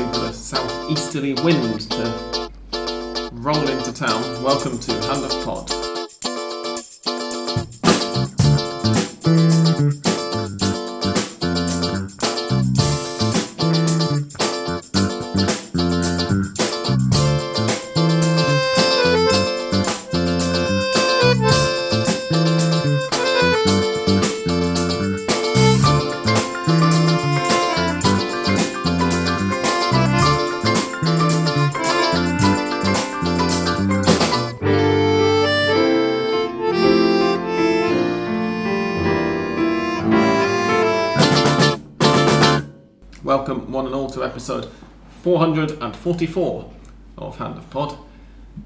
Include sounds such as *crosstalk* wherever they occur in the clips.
waiting for the southeasterly wind to roll into town. Welcome to Hand of Pod. 444 of Hand of Pod.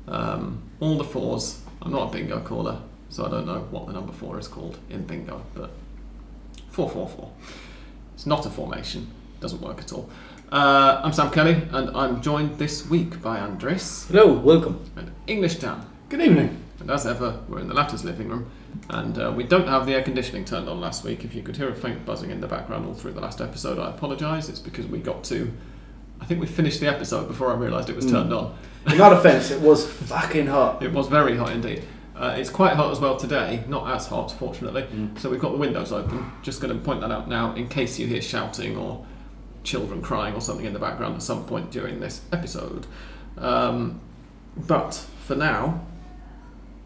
Um, all the fours. I'm not a bingo caller, so I don't know what the number four is called in bingo, but 444. It's not a formation, doesn't work at all. Uh, I'm Sam Kelly, and I'm joined this week by Andres Hello, welcome. and English Dan. Good evening. And as ever, we're in the latter's living room, and uh, we don't have the air conditioning turned on last week. If you could hear a faint buzzing in the background all through the last episode, I apologise. It's because we got to. I think we finished the episode before I realised it was turned on. In my defence, it was fucking hot. *laughs* It was very hot indeed. Uh, it's quite hot as well today, not as hot, fortunately. Mm. So we've got the windows open. Just going to point that out now in case you hear shouting or children crying or something in the background at some point during this episode. Um, but for now,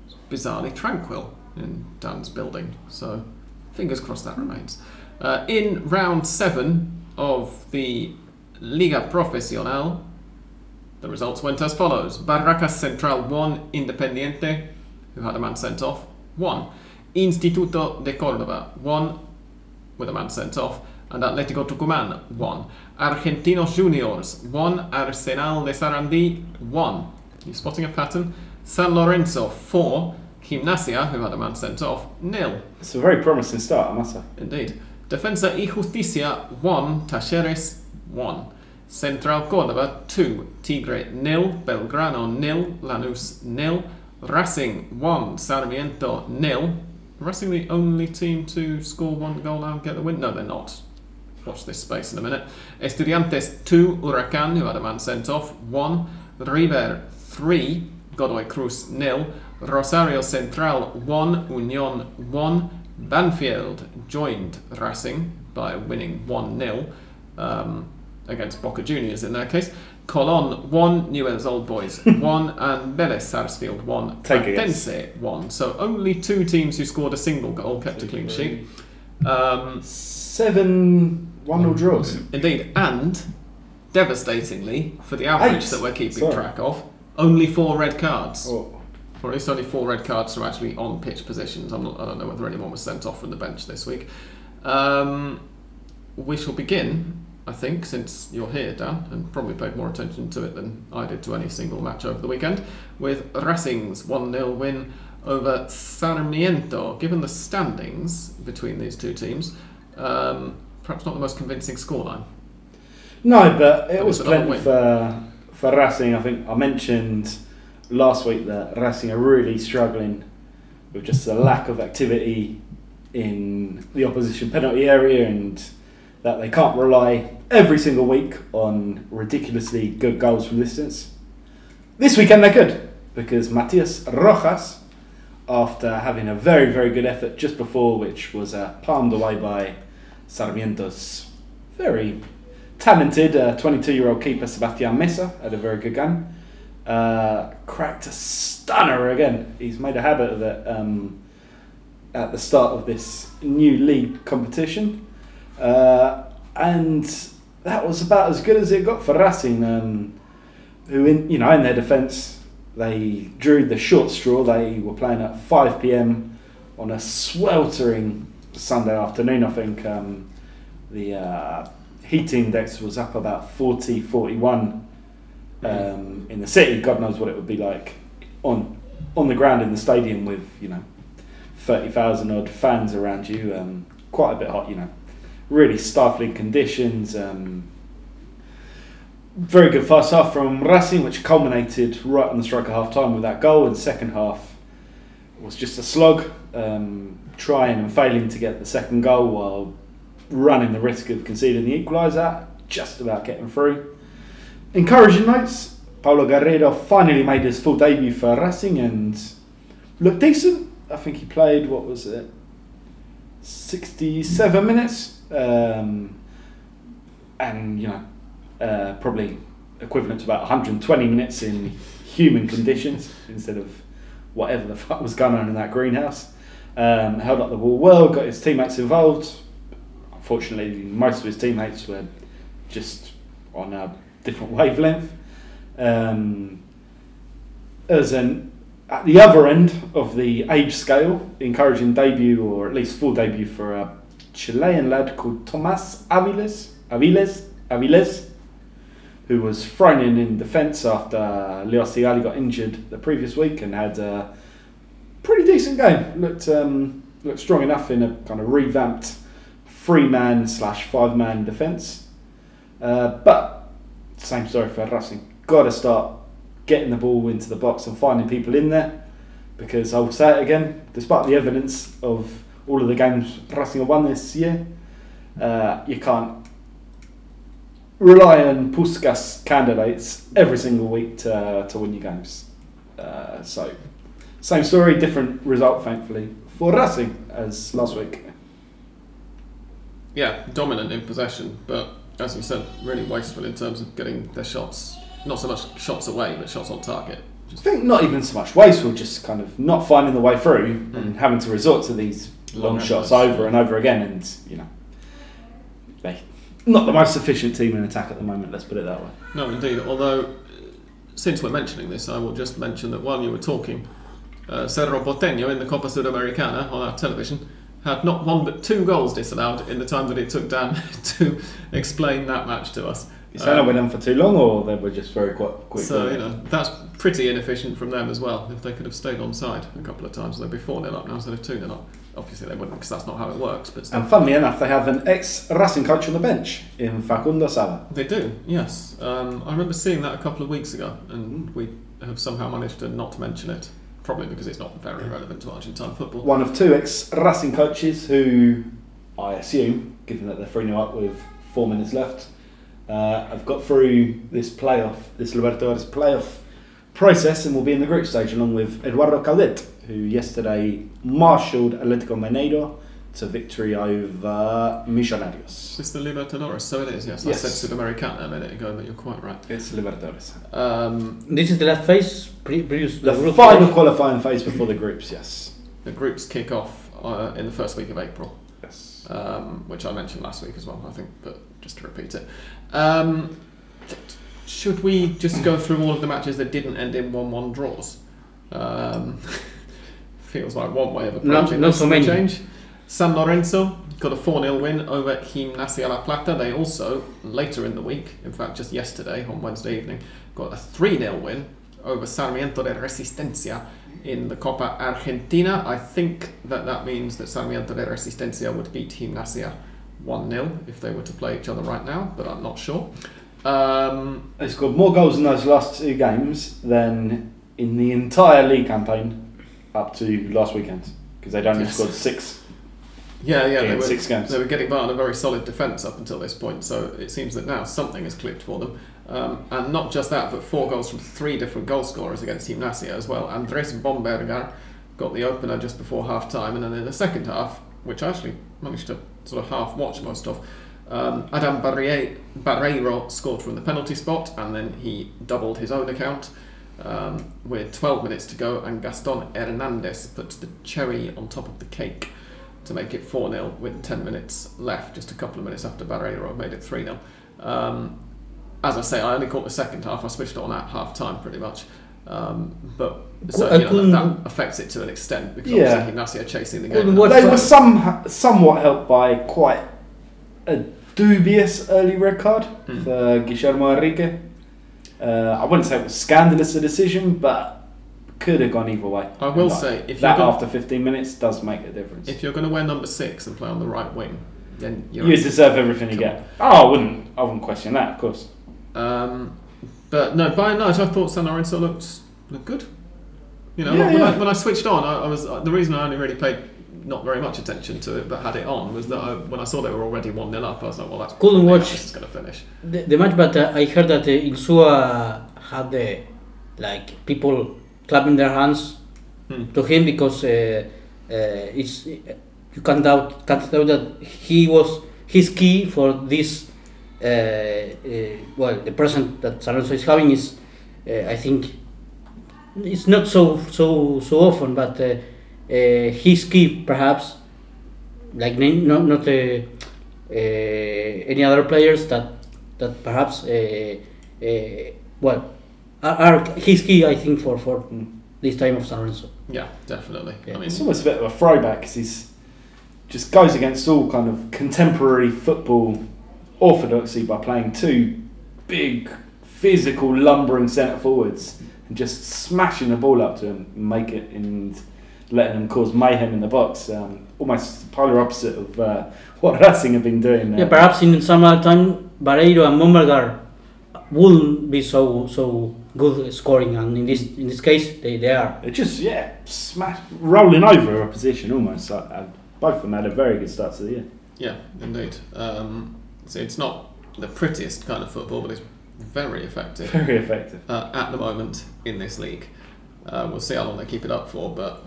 it's bizarrely tranquil in Dan's building. So fingers crossed that remains. Uh, in round seven of the Liga Profesional, the results went as follows Barracas Central 1, Independiente, who had a man sent off, 1. Instituto de Córdoba 1, with a man sent off, and Atlético Tucumán 1. Argentinos Juniors 1, Arsenal de Sarandí 1. You spotting a pattern? San Lorenzo 4, Gimnasia, who had a man sent off, nil. It's a very promising start, I must say. Indeed. Defensa y Justicia 1, Talleres 1. Central Córdoba 2, Tigre nil, Belgrano nil, Lanús nil, Racing 1, Sarmiento nil. Racing the only team to score one goal and get the win? No, they're not. Watch this space in a minute. Estudiantes 2, Huracan, who had a man sent off, 1. River 3, Godoy Cruz nil. Rosario Central 1, Union 1. Banfield joined Racing by winning 1 0 um, against Boca Juniors in that case. Colon 1, Newell's Old Boys *laughs* 1, and Vélez Sarsfield 1, Take a guess. 1. So only two teams who scored a single goal kept a clean sheet. Um, Seven one 0 draws. Indeed, and devastatingly, for the average Eight. that we're keeping Sorry. track of, only four red cards. Oh, Or at least only four red cards are actually on pitch positions. I'm not, I don't know whether anyone was sent off from the bench this week. Um, we shall begin, I think, since you're here, Dan, and probably paid more attention to it than I did to any single match over the weekend, with Racing's 1 0 win over Sarmiento. Given the standings between these two teams, um, perhaps not the most convincing scoreline. No, but it But was plenty for for Racing. I think I mentioned last week that Racing are really struggling with just a lack of activity in the opposition penalty area and that they can't rely every single week on ridiculously good goals from distance. This weekend they could because Matias Rojas, after having a very very good effort just before, which was uh, palmed away by Sarmiento's very talented 22 year old keeper Sebastian Mesa had a very good game. Uh, cracked a stunner again. He's made a habit of it um, at the start of this new league competition. Uh, and that was about as good as it got for Racing, um, who, in, you know, in their defence, they drew the short straw. They were playing at 5 pm on a sweltering Sunday afternoon, I think. Um, the uh, heat index was up about 40, 41 um, in the city. God knows what it would be like on on the ground in the stadium with you know thirty thousand odd fans around you. Um, quite a bit hot, you know. Really stifling conditions. Um, very good first half from Racing, which culminated right on the strike of half time with that goal. And second half was just a slog, um, trying and failing to get the second goal while running the risk of conceding the equaliser, just about getting through. encouraging notes. Paolo Guerrero finally made his full debut for Racing and looked decent. I think he played, what was it, 67 minutes. Um, and, you know, uh, probably equivalent to about 120 minutes in human conditions instead of whatever the *laughs* fuck was going on in that greenhouse. Um, held up the ball well, got his teammates involved. Unfortunately, most of his teammates were just on a different *laughs* wavelength. Um, as an at the other end of the age scale, encouraging debut or at least full debut for a Chilean lad called Tomas Aviles, Aviles, Aviles, who was thrown in in defence after Leo Sigali got injured the previous week and had a pretty decent game. Looked um, looked strong enough in a kind of revamped three man slash five man defence. Uh, but same story for Racing. Got to start getting the ball into the box and finding people in there because I will say it again, despite the evidence of all of the games Racing have won this year, uh, you can't rely on Puskas candidates every single week to, to win your games. Uh, so, same story, different result, thankfully, for Racing as last week. Yeah, dominant in possession, but as you said, really wasteful in terms of getting their shots, not so much shots away, but shots on target. I think not even so much wasteful, just kind of not finding the way through Mm. and having to resort to these long, Long shots over and over again. And, you know, they not the most efficient team in attack at the moment, let's put it that way. No, indeed. Although, uh, since we're mentioning this, I will just mention that while you were talking, uh, Cerro Porteño in the Copa Sudamericana on our television had not one but two goals disallowed in the time that it took Dan *laughs* to explain that match to us. Is that Um, went on for too long or they were just very quick? quick So, you know, that's pretty inefficient from them as well. If they could have stayed on side a couple of times, they'd be 4 0 up now instead of 2 0 up. Obviously, they wouldn't because that's not how it works, but still. And funnily enough, they have an ex Racing coach on the bench in Facundo Sala. They do, yes. Um, I remember seeing that a couple of weeks ago, and we have somehow managed to not mention it. Probably because it's not very relevant to Argentine football. One of two ex Racing coaches who, I assume, given that they're 3 0 up with four minutes left, uh, have got through this playoff, this Libertadores playoff process and will be in the group stage along with Eduardo Coudet, who yesterday marshalled Atletico Mineiro to victory over Millonarios. It's the Libertadores, so it is, yes. Yes. I said Sudamericana a minute ago, but you're quite right. It's Libertadores. Um, This is the last phase, pre- previous The group final stage. qualifying phase before the groups, yes. the groups kick off uh, in the first week of April. Yes. um, which I mentioned last week as well, I think, but just to repeat it. Um, should we just go through all of the matches that didn't end in 1 1 draws? *laughs* Feels like one way of Not- approaching not this so many. change. San Lorenzo got a 4 0 win over Gimnasia La Plata. They also, later in the week, in fact, just yesterday on Wednesday evening, got a 3 0 win over Sarmiento de Resistencia in the Copa Argentina. I think that that means that Sarmiento de Resistencia would beat Gimnasia 1 0 if they were to play each other right now, but I'm not sure. Um, They scored more goals in those last two games than in the entire league campaign up to last weekend because they'd only Yes. scored six yeah, yeah, they were, six games. they were getting by on a very solid defence up until this point, so it seems that now something has clicked for them. Um, and not just that, but four goals from three different goal scorers against Gimnasia as well. Andres Vombergar got the opener just before half time, and then in the second half, which I actually managed to sort of half watch most of, um, Adam Barre- Barreiro scored from the penalty spot, and then he doubled his own account. Um, with 12 minutes to go, and Gaston Hernandez puts the cherry on top of the cake to make it 4 0 with 10 minutes left, just a couple of minutes after Barreiro made it 3 0. Um, as I say, I only caught the second half, I switched on at half time pretty much. Um, but so, you know, that, that affects it to an extent because Yeah. are chasing the game. watch They were some somewhat helped by quite a dubious early red card Mm. for Guillermo Enrique. Uh, I wouldn't say it was scandalous a decision, but could have gone either way. I will And say, if that gonna, after 15 minutes does make a difference. if you're going to wear number six and play on the right wing, then you're you deserve everything you Come get. Oh, I wouldn't. I wouldn't question that, of course. Um, but no, by and large, I thought San Lorenzo looked looked good. You know, Yeah, when, yeah. I, when I switched on, I, I was uh, the reason I only really paid not very much attention to it, but had it on, was that I, when I saw they were already 1 0 up, I was like, well, that's Couldn't watch- This is going to finish. the, the match, but uh, I heard that uh, Insua had the like people clapping their hands Hmm. to him because uh, uh, it's you can't doubt can't doubt that he was his key for this. Uh, uh, well, the present that San Lorenzo is having is, uh, I think, it's not so so so often, but uh, his key perhaps, like name- not not uh, uh, any other players that that perhaps uh, uh, well are, are his key I think for for this time of San Lorenzo. Yeah, definitely. Yeah. I mean, It's almost a bit of a throwback because he's just goes against all kind of contemporary football orthodoxy by playing two big, physical, lumbering centre forwards and just smashing the ball up to him and make it and letting him cause mayhem in the box. Um, almost polar opposite of uh, *laughs* what Racing have been doing. Yeah, perhaps in some other time Barreiro and Vombergar wouldn't be so so good scoring, and in this in this case they, they are. It just yeah, smash rolling over opposition almost. Uh, uh, both of them had a very good start to the year. yeah, indeed. Um, so it's not the prettiest kind of football, but it's very effective. *laughs* Very effective. uh, at the moment in this league. Uh, we'll see how long they keep it up for, but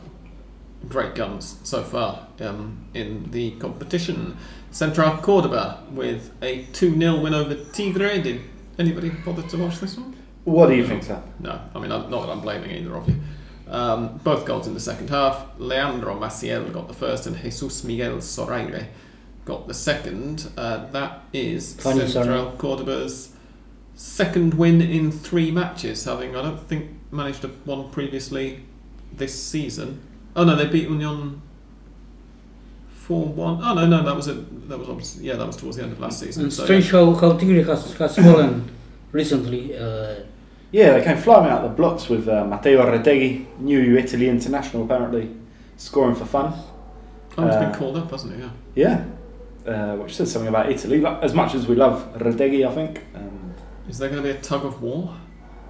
great guns so far um, in the competition. Central Cordoba with a 2 0 win over Tigre. Did anybody bother to watch this one? What do you think, Sam? No, I mean, I'm, not that I'm blaming either of you. Um, both goals in the second half. Leandro Maciel got the first, and Jesus Miguel Soraire got the second. Uh, that is Funny, Central Cordoba's second win in three matches, having, I don't think, managed to one previously this season. Oh no, they beat Union 4 1. Oh no, no, that was it. That was obviously, yeah, that was towards the end of last season. And So, strange how, how Tigre has, has fallen recently. Uh, Yeah, they came flying out of the blocks with uh, Matteo Retegui, new Italy international apparently, scoring for fun. oh, he's been uh, called up, hasn't he? Yeah. Yeah, uh, which says something about Italy. As much as we love Retegui, I think. Um, Is there going to be a tug of war?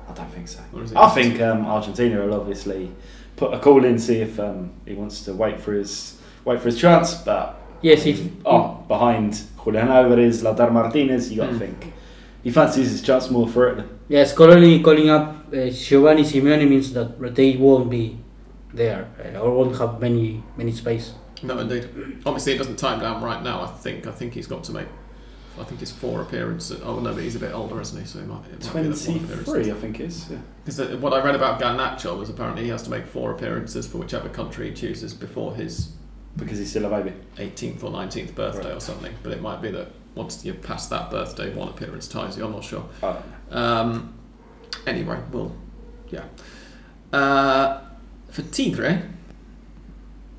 I don't think so. Or is it I think um, Argentina will obviously put a call in, see if um, he wants to wait for his wait for his chance. But yes, he's oh, behind Julian Alvarez, Lautaro Martinez, you got to Mm. think he fancies his chance more for it. yes, Coloni calling up uh, Giovanni Simeone means that they won't be there uh, or won't have many many space. No, indeed. Obviously, it doesn't time down right now. I think. I think he's got to make. I think it's four appearances. Oh no, but he's a bit older, isn't he? So he might. It might be that one Twenty appearance. three, I think is. Yeah. Because what I read about Garnacho was apparently he has to make four appearances for whichever country he chooses before his Because he's still a baby. 18th or 19th birthday Right. or something. But it might be that once you pass that birthday, one appearance ties you. I'm not sure. Oh, Um, anyway, well, yeah. Uh, for Tigre,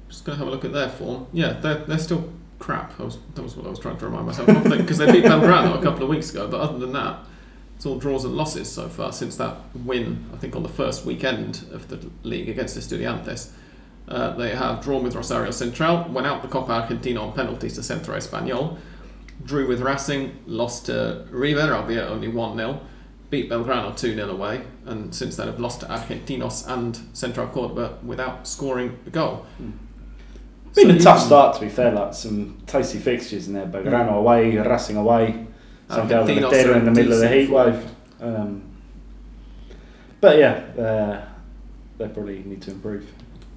just going to have a look at their form. Yeah, they're, they're still crap. Was, that was what I was trying to remind myself of. Because they beat Belgrano a couple of weeks ago, but other than that, it's all draws and losses so far since that win, I think, on the first weekend of the league against Estudiantes. Uh, they have drawn with Rosario Central, went out the Copa Argentina on penalties to Centro Español, drew with Racing, lost to River, albeit only 1 0, beat Belgrano 2 0 away, and since then have lost to Argentinos and Central Cordoba without scoring a goal. Been So a tough start to be fair, like some tasty fixtures in there. Belgrano away, Racing away, Santiago Argentinos Matera are in the middle of the decent heat wave. Um, but yeah, uh, they probably need to improve.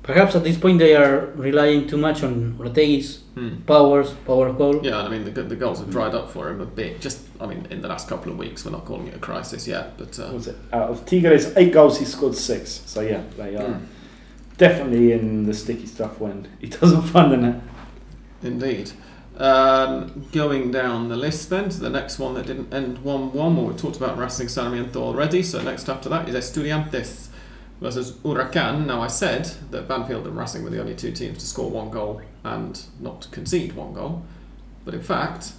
Perhaps at this point they are relying too much on Retegui's Hmm. powers, power goal. Yeah, I mean the, the goals have dried up for him a bit. Just, I mean, in the last couple of weeks, we're not calling it a crisis yet, but uh, What was it? Out of Tigres, eight goals, he scored six. So yeah, they are mm, definitely in the sticky stuff when he *laughs* doesn't find the net. indeed. Um, going down the list then to the next one that didn't end 1 1. Well, we talked about Racing Sarmiento already, so next after that is Estudiantes versus Huracan. Now, I said that Banfield and Racing were the only two teams to score one goal and not concede one goal, but in fact,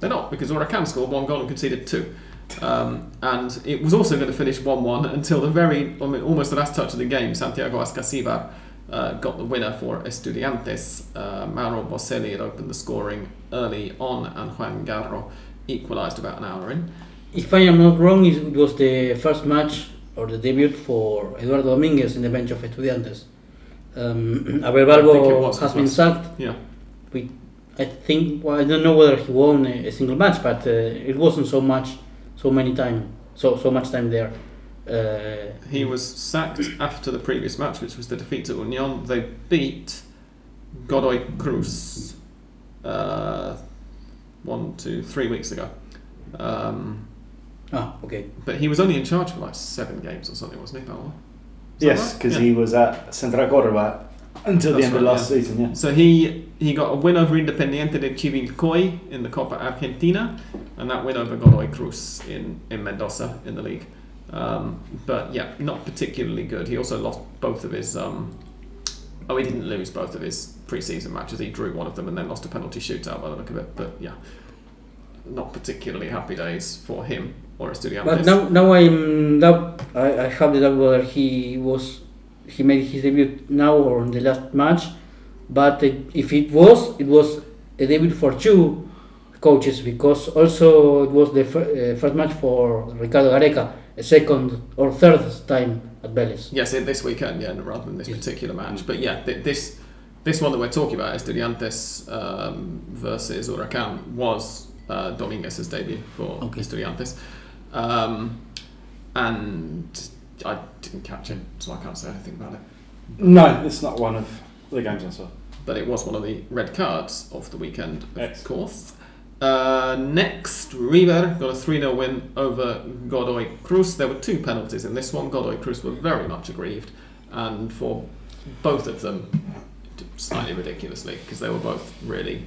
they're not because Huracan scored one goal and conceded two. Um, and it was also going to finish 1 1 until the very, I mean, almost the last touch of the game. Santiago Ascacíbar uh, got the winner for Estudiantes. Uh, Mauro Boselli had opened the scoring early on, and Juan Garro equalised about an hour in. If I am not wrong, it was the first match or the debut for Eduardo Dominguez in the bench of Estudiantes. Um, *clears throat* Abel I think it Balbo has been sacked. Yeah. We, I think well, I don't know whether he won a, a single match, but uh, it wasn't so much, so many time, so so much time there. Uh, He was sacked after the previous match, which was the defeat to Union. They beat Godoy Cruz uh, one, two, three weeks ago. Um, ah, okay. but he was only in charge for like seven games or something, wasn't he, Paolo? Yes, because Yeah. he was at Central Córdoba until the That's end of right, last yeah. season. Yeah. So he he got a win over Independiente de Chivilcoy in the Copa Argentina, and that win over Godoy Cruz in, in Mendoza in the league. Um, but yeah, not particularly good. He also lost both of his. Um, oh, he didn't lose both of his pre-season matches. He drew one of them and then lost a penalty shootout by the look of it. But yeah, not particularly happy days for him or Estudiantes. But now, now I'm doubt. I, I have the doubt whether he was he made his debut now or in the last match. But uh, if it was, it was a debut for two coaches because also it was the fir- uh, first match for Ricardo Gareca, a second or third time at Vélez. Yes, this weekend, yeah, rather than this Yes. particular match. But yeah, th- this this one that we're talking about, Estudiantes um, versus Huracan, was uh, Dominguez's debut for Okay. Estudiantes. Um, and I didn't catch it, so I can't say anything about it. No, it's not one of the games I saw. But it was one of the red cards of the weekend, of Excellent. course. Uh, next, River got a 3 0 win over Godoy Cruz. There were two penalties in this one. Godoy Cruz were very much aggrieved, and for both of them, slightly ridiculously, because they were both really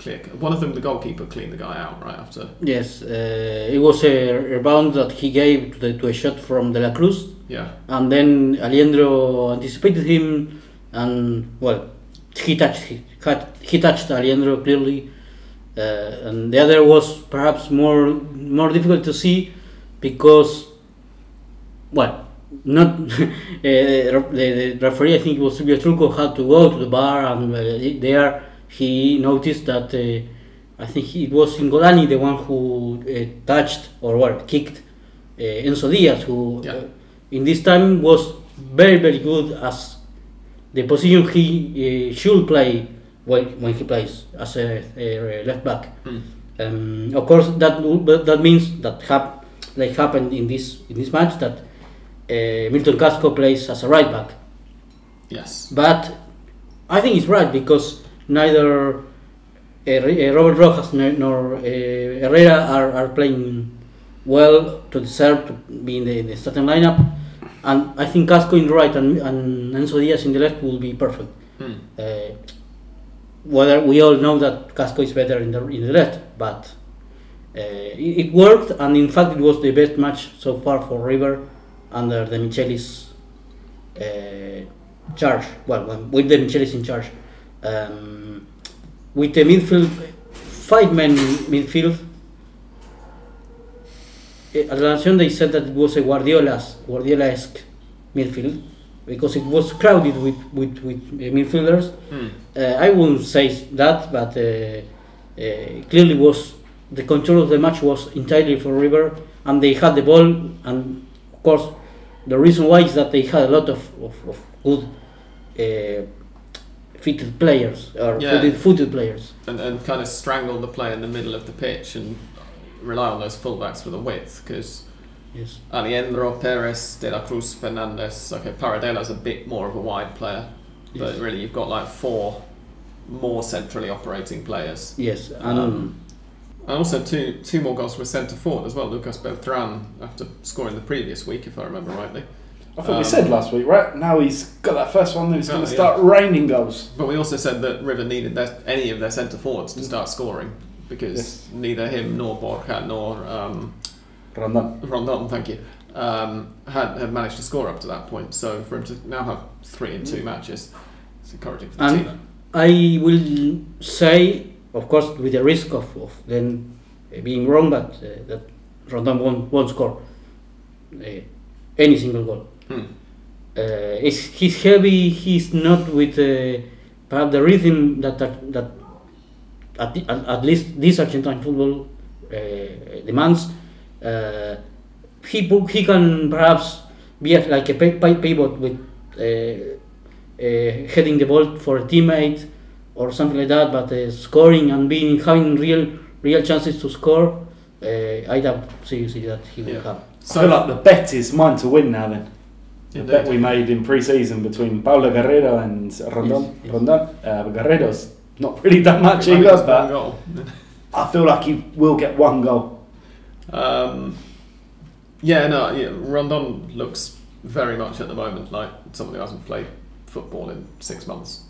clear. One of them, the goalkeeper, cleaned the guy out right after. Yes, uh, it was a rebound that he gave to, the, to a shot from De La Cruz, Yeah, and then Aliendro anticipated him, and well, he touched he, had, he touched Aliendro clearly, uh, and the other was perhaps more more difficult to see because, well, not *laughs* uh, the, the referee I think it was Silvio Trucco had to go to the bar and uh, there he noticed that uh, I think it was Ingolani the one who uh, touched or what kicked uh, Enzo Diaz who Yeah. uh, in this time was very very good as the position he uh, should play when, when he plays as a, a left back. Mm. Um, of course, that that means that hap- like happened in this in this match that uh, Milton Casco plays as a right back. yes, But I think it's right because neither uh, uh, Robert Rojas nor, uh, Herrera are, are playing well to deserve to be in the, the starting lineup. And I think Casco in the right and, and Enzo Diaz in the left will be perfect. Mm. Uh, whether we all know that Casco is better in the in the left, but uh, it, it worked, and in fact, it was the best match so far for River under Demichelis uh, charge. Well, when, with Demichelis in charge, um, with the midfield, five men midfield. eh, At La Nación, they said that it was a Guardiola's Guardiola-esque midfield because it was crowded with with, with uh, midfielders. Mm. Uh, I wouldn't say that, but uh, uh, clearly was the control of the match was entirely for River, and they had the ball. And of course, the reason why is that they had a lot of, of, of good uh, fitted players or Yeah. footed, footed players. and, and kind of strangle the play in the middle of the pitch and rely on those fullbacks for the width because Yes. Aliendro, Perez, De La Cruz, Fernandez. Okay, Paradela's a bit more of a wide player, but Yes. really you've got like four more centrally operating players. Yes, and Um, And also two two more goals were centre forward as well. Lucas Beltran after scoring the previous week, if I remember rightly. I thought Um, we said last week, right? Now he's got that first one. He's going to yeah. start raining goals. But we also said that River needed their, any of their centre forwards to start scoring because Yes. neither him nor Borja nor um, Rondon. Rondon, thank you, um, had, had managed to score up to that point. So for him to now have three in two matches, it's encouraging for the And- team. I will say, of course, with the risk of, of then uh, being wrong, but uh, that Rondon won't, won't score uh, any single goal. Hmm. Uh, it's, he's heavy. He's not with uh, perhaps the rhythm that that, that at, the, at, at least this Argentine football uh, demands. Uh, he pu- he can perhaps be like a pi- pi- pivot with uh, heading the ball for a teammate or something like that, but uh, scoring and being having real real chances to score, uh, I doubt seriously that he will Yeah. have. I feel like the bet is mine to win now. Then the Indeed. bet we made in pre-season between Paolo Guerrero and Rondon. Yes, yes. Rondon. Uh, but Guerrero's not really done much Only either, just but goal. I feel like he will get one goal. Um, yeah, no, yeah, Rondon looks very much at the moment like someone who hasn't played football in six months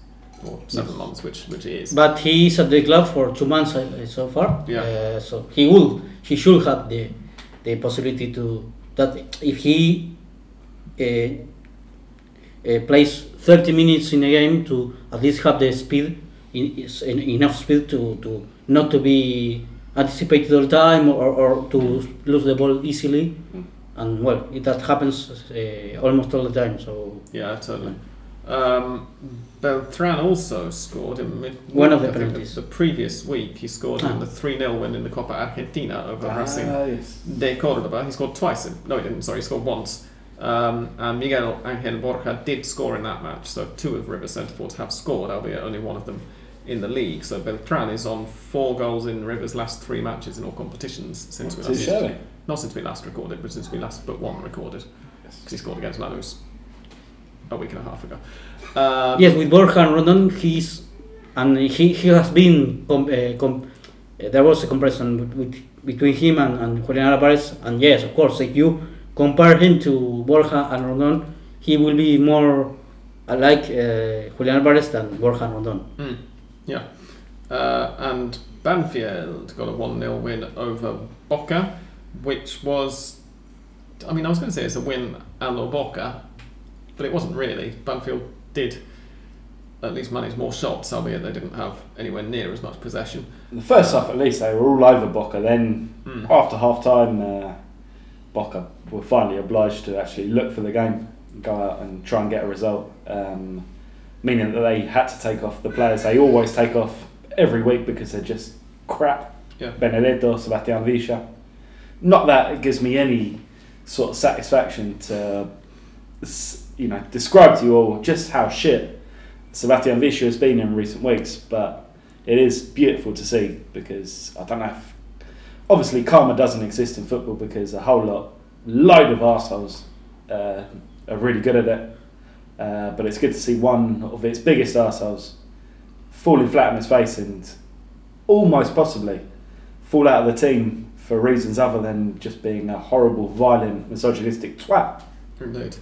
or seven Yes. months, which which he is. But he is at the club for two months so far. Yeah. Uh, so he will, he should have the, the possibility to that if he plays 30 minutes in a game to at least have the speed, in, is- en- enough speed to, to not to be anticipated all the time or, or to lose the ball easily. And well, it, that happens uh, almost all the time. So yeah, totally. Um, Beltran also scored in mid. One of the I penalties. The, previous week, he scored Ah. in the three 0 win in the Copa Argentina over Racing Ah, yes. de Cordoba. He scored twice. In, no, he didn't. Sorry, he scored once. Um, and Miguel Angel Borja did score in that match. So two of River centre forwards have scored, albeit only one of them in the league. So Beltran is on four goals in River's last three matches in all competitions since we last he showing? not since we last recorded, but since we last but one recorded because he scored against Lanús a week and a half ago. Um, Yes, with Borja and Rondon, he's and he, he has been. Com, uh, com, uh, there was a comparison with, with, between him and, and Julian Alvarez, and yes, of course, if you compare him to Borja and Rondon, he will be more like uh, Julian Alvarez than Borja and Rondon. Mm, yeah. Uh, and Banfield got a 1 0 win over Boca, which was. I mean, I was going to say it's a win a lo Boca, but it wasn't really. Banfield did at least manage more shots, albeit they didn't have anywhere near as much possession. In the first half, at least, they were all over Boca. Then, Mm. after half time, uh, Boca were finally obliged to actually look for the game, go out and try and get a result. Um, meaning that they had to take off the players they always take off every week because they're just crap. Yeah. Benedetto, Sebastian Villa. Not that it gives me any sort of satisfaction to, you know, describe to you all just how shit Sebastian Villa has been in recent weeks, but it is beautiful to see because I don't know if obviously karma doesn't exist in football because a whole lot, load of arseholes uh, are really good at it. Uh, but it's good to see one of its biggest arseholes falling flat on his face and almost possibly fall out of the team for reasons other than just being a horrible, violent, misogynistic twat. Indeed.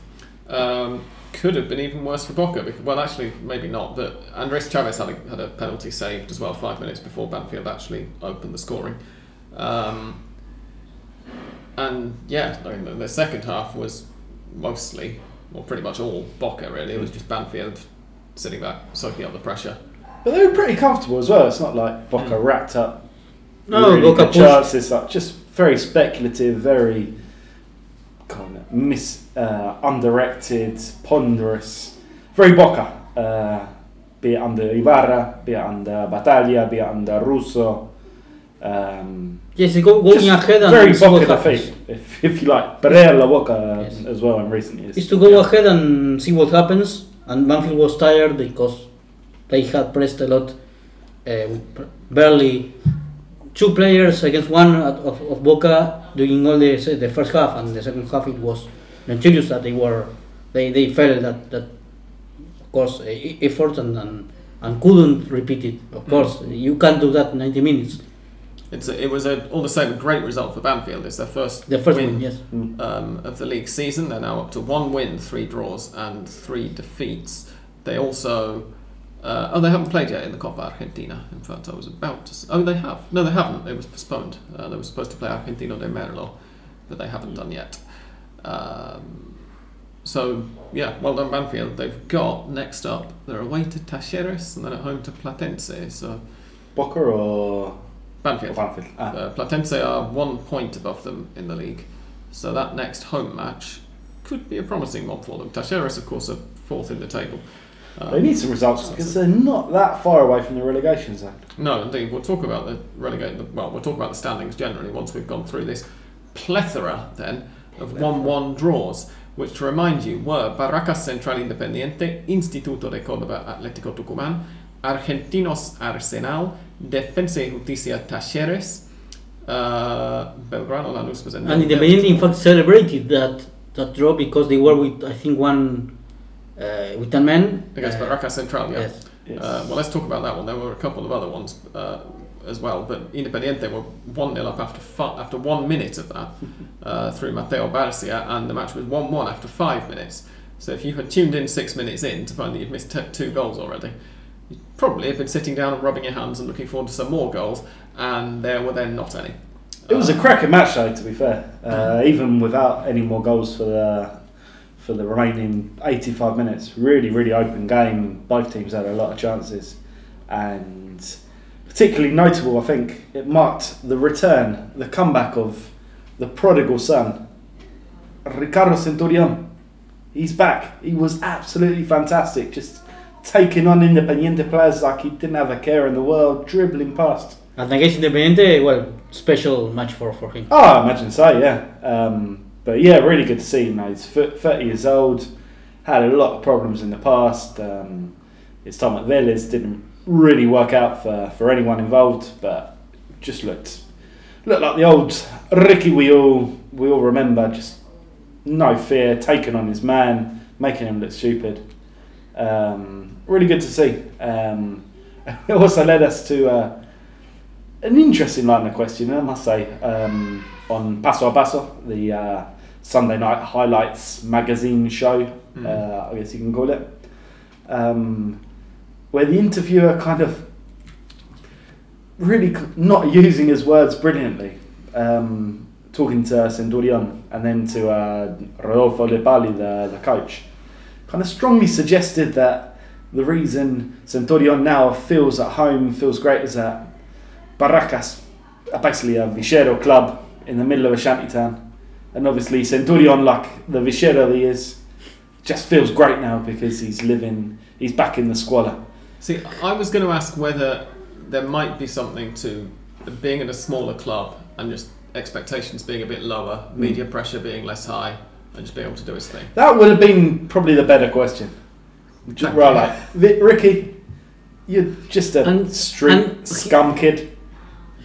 Um, could have been even worse for Boca. Because, well, actually, maybe not. But Andres Chavez had a, had a penalty saved as well, five minutes before Banfield actually opened the scoring. Um, and yeah, I mean, the, the second half was mostly, or pretty much all Boca. Really, it was just Banfield sitting back, soaking up the pressure. But they were pretty comfortable as well. It's not like Boca Mm. racked up No, really Boca good pushed. chances. Like just very speculative, very kind of mis uh, undirected, ponderous, very Boca. Uh, be it under Ibarra, be it under Battaglia, be it under Russo. Um, Yes, he go, going just ahead and very see what Boca defeat, if, if you like. Pereira La Boca Yes. as well in recent years. is to go ahead and see what happens. And Banfield was tired because they had pressed a lot, uh, barely two players against one at- of, of Boca during all the the first half, and the second half it was notorious that they were they, they felt that that of course effort and, and and couldn't repeat it. Of Mm. course, you can't do that in 90 minutes. It's a, it was a, all the same a great result for Banfield. It's their first The first win one, yes. Mm. um, of the league season. They're now up to one win, three draws, and three defeats. They also. Uh, oh, they haven't played yet in the Copa Argentina. In fact, I was about to. s oh, they have. No, they haven't. It was postponed. Uh, they were supposed to play Argentino de Merlo, but they haven't done yet. Um, so, yeah, well done, Banfield. They've got next up, they're away to Talleres and then at home to Platense. So, Boca or Banfield. Banfield? Ah. Uh, Platense are one point above them in the league, so that next home match could be a promising one for them. Talleres, of course, are fourth in the table. Um, They need some results because they're not that far away from the relegation zone. No, indeed. We'll talk about the relegate. Well, we'll talk about the standings generally once we've gone through this plethora then of one-one draws. which to remind you were Barracas Central Independiente, Instituto de Córdoba Atlético Tucumán, Argentinos Arsenal, Defensa y Justicia Talleres, uh, Belgrano Lanús was in And Independiente, in fact, celebrated that that draw because they were with I think one uh, with ten men against uh, Barracas Central. Yeah. Yes. Yes. Uh, well, let's talk about that one. There were a couple of other ones uh, as well, but Independiente were one 0 up after fi- after one minute of that *laughs* uh, through Mateo Barcia, and the match was one one after five minutes. So if you had tuned in six minutes in to find that you'd missed t- two goals already, you'd probably have been sitting down and rubbing your hands and looking forward to some more goals, and there were then not any. It was a Uh, cracking match, though. To be fair, uh, even without any more goals for the for the remaining 85 minutes, really, really open game. Both teams had a lot of chances, and particularly notable, I think it marked the return, the comeback of the prodigal son, Ricardo Centurion. He's back. He was absolutely fantastic. Just taking on Independiente players like he didn't have a care in the world, dribbling past. And against Independiente, well, special match for, for him. Oh, I imagine so, yeah. Um, but yeah, really good to see him. Now. He's 30 years old, had a lot of problems in the past. Um, his time at Vélez didn't really work out for, for anyone involved, but just looked looked like the old Ricky we all we all remember. Just no fear, taking on his man, making him look stupid. Um, really good to see. Um, *laughs* it also led us to. Uh, an interesting line of question, I must say, um, on Paso a Paso, the uh, Sunday night highlights magazine show, Mm. uh, I guess you can call it, um, where the interviewer kind of really not using his words brilliantly, um, talking to Centurion and then to uh, Rodolfo De Paoli, the, the coach, kind of strongly suggested that the reason Centurion now feels at home, feels great, is that Barracas are basically a Vichero club in the middle of a shanty town. And obviously Centurion, like the Vichero he is, just feels great now because he's living, he's back in the squalor. See, I was going to ask whether there might be something to being in a smaller club and just expectations being a bit lower, media hmm. pressure being less high, and just being able to do his thing. That would have been probably the better question. Just, right, like, Ricky, you're just a And- street and- scum kid.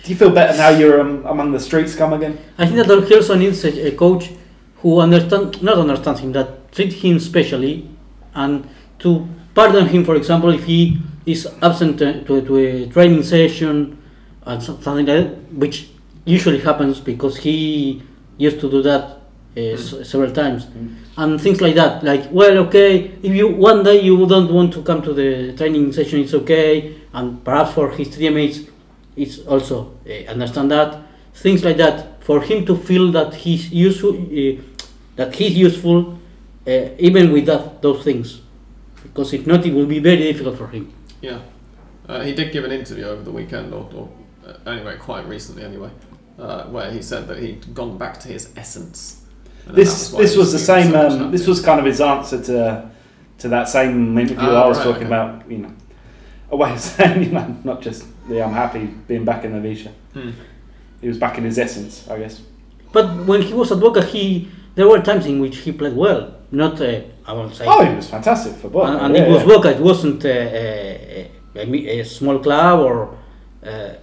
Do you feel better now you're um, among the street scum again? I think that he also needs a, a coach who understand not understands him, that treat him specially, and to pardon him, for example, if he is absent to, to, to a training session and something like that, which usually happens because he used to do that uh, several times, and things like that. Like, well, okay, if you one day you don't want to come to the training session, it's okay, and perhaps for his teammates, it's also uh, understand that things like that for him to feel that he's useful, uh, that he's useful, uh, even with that those things, because if not, it will be very difficult for him. Yeah. Uh, he did give an interview over the weekend, or, or uh, anyway, quite recently anyway, uh, where he said that he'd gone back to his essence. And This this was the same. so Um, this was kind of his answer to to that same interview Ah, I was right, talking okay. about. You know, a way of *laughs* saying you know, not just the I'm happy being back in the Visha. Hmm. He was back in his essence, I guess. But when he was at Boca, he there were times in which he played well. Not uh, I won't say. Oh, he was fantastic for Boca. and, and yeah, it was yeah. Boca. It wasn't uh, a, a, a small club or. Uh,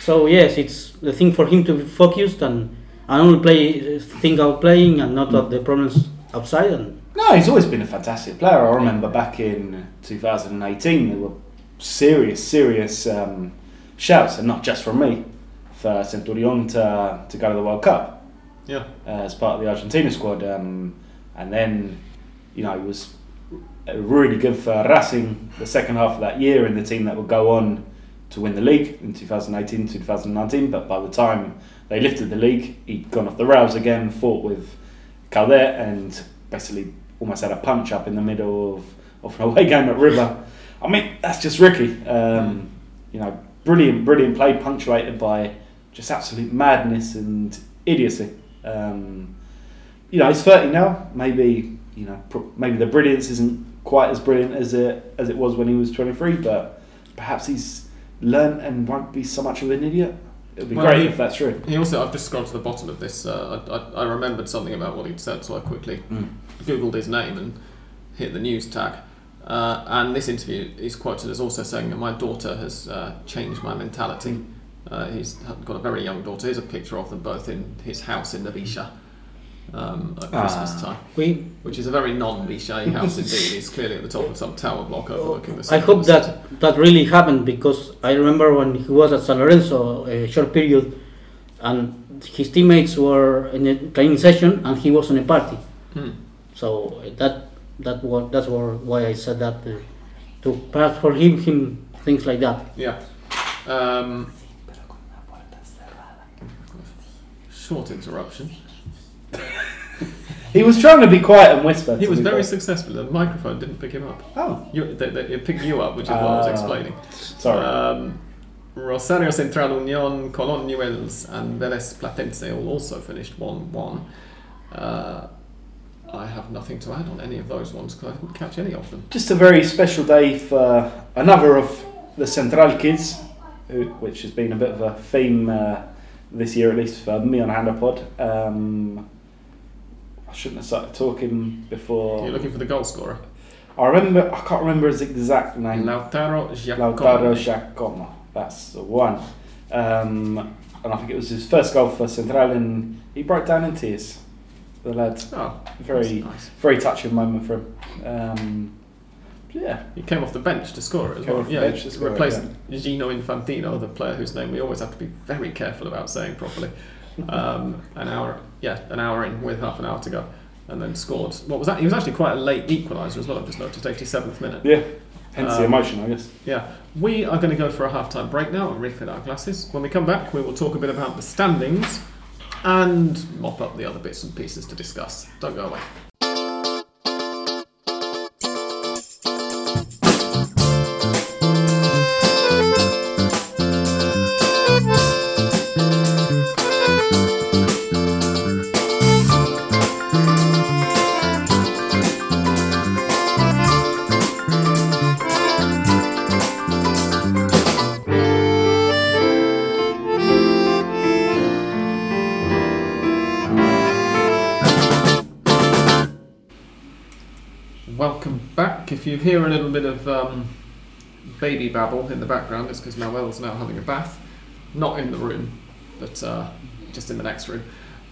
so yes, it's the thing for him to be focused and and only play think of playing and not of the problems outside. And No, he's always been a fantastic player. I remember back in 2018, there were serious, serious um, shouts, and not just from me, for Centurion to, to go to the World Cup Yeah. uh, as part of the Argentina squad. Um, and then, you know, it was really good for Racing the second half of that year and the team that would go on to win the league in 2018 2019. But by the time they lifted the league, he'd gone off the rails again, fought with Coudet, and basically almost had a punch up in the middle of, of an *laughs* away game at River. I mean, that's just Ricky. Um, you know, brilliant, brilliant play, punctuated by just absolute madness and idiocy. Um, you know, he's 30 now. Maybe you know, pro- maybe the brilliance isn't quite as brilliant as it as it was when he was 23, but perhaps he's learnt and won't be so much of an idiot. It'd be Well, great he- if that's true. He also, I've just scrolled to the bottom of this. Uh, I, I, I remembered something about what he'd said, so I quickly Mm. googled his name and hit the news tag. Uh, and this interview is quoted as also saying that my daughter has uh, changed my mentality. Uh, he's got a very young daughter. Here's a picture of them both in his house in Navisha um, at Christmas Ah. time, We, which is a very non-Vishay house indeed. It's clearly at the top of some tower block overlooking the I hope that that really happened because I remember when he was at San Lorenzo a short period, and his teammates were in a training session and he was in a party. Hmm. So uh, that that was that's why I said that uh, to perhaps forgive him things like that. Yeah. Um, short interruption. He was trying to be quiet and whisper. He to was be very fair. successful. The microphone didn't pick him up. Oh, You, they, they, it picked you up, which is what I was Ah. explaining. sorry. Um, Rosario Central Union, Colón Newells, and Vélez Platense all also finished 1 1. Uh, I have nothing to add on any of those ones because I didn't catch any of them. Just a very special day for another of the Central kids, who, which has been a bit of a theme uh, this year, at least for me on Hand of Pod. Um, I shouldn't have started talking before. You're looking for the goal scorer. I remember. I can't remember his exact name. Lautaro Lautaro Giaccone. Giaccone. That's the one. Um, and I think it was his first goal for Central, and he broke down in tears. The lad, Oh, very, nice. very touching moment for him. Um, yeah, He came off the bench to score it as Came well. yeah, bench he score it, replaced Gino Infantino, the player whose name we always have to be very careful about saying properly. Um, an hour, yeah, an hour in with half an hour to go, and then scored. What was that? He was actually quite a late equaliser as well. I've just noticed, 87th minute. yeah. Hence the Um, emotion, I guess. Yeah, we are going to go for a half-time break now and refill our glasses. When we come back, we will talk a bit about the standings and mop up the other bits and pieces to discuss. Don't go away. Hear a little bit of um, baby babble in the background, it's because Noel's now having a bath. Not in the room, but uh, just in the next room.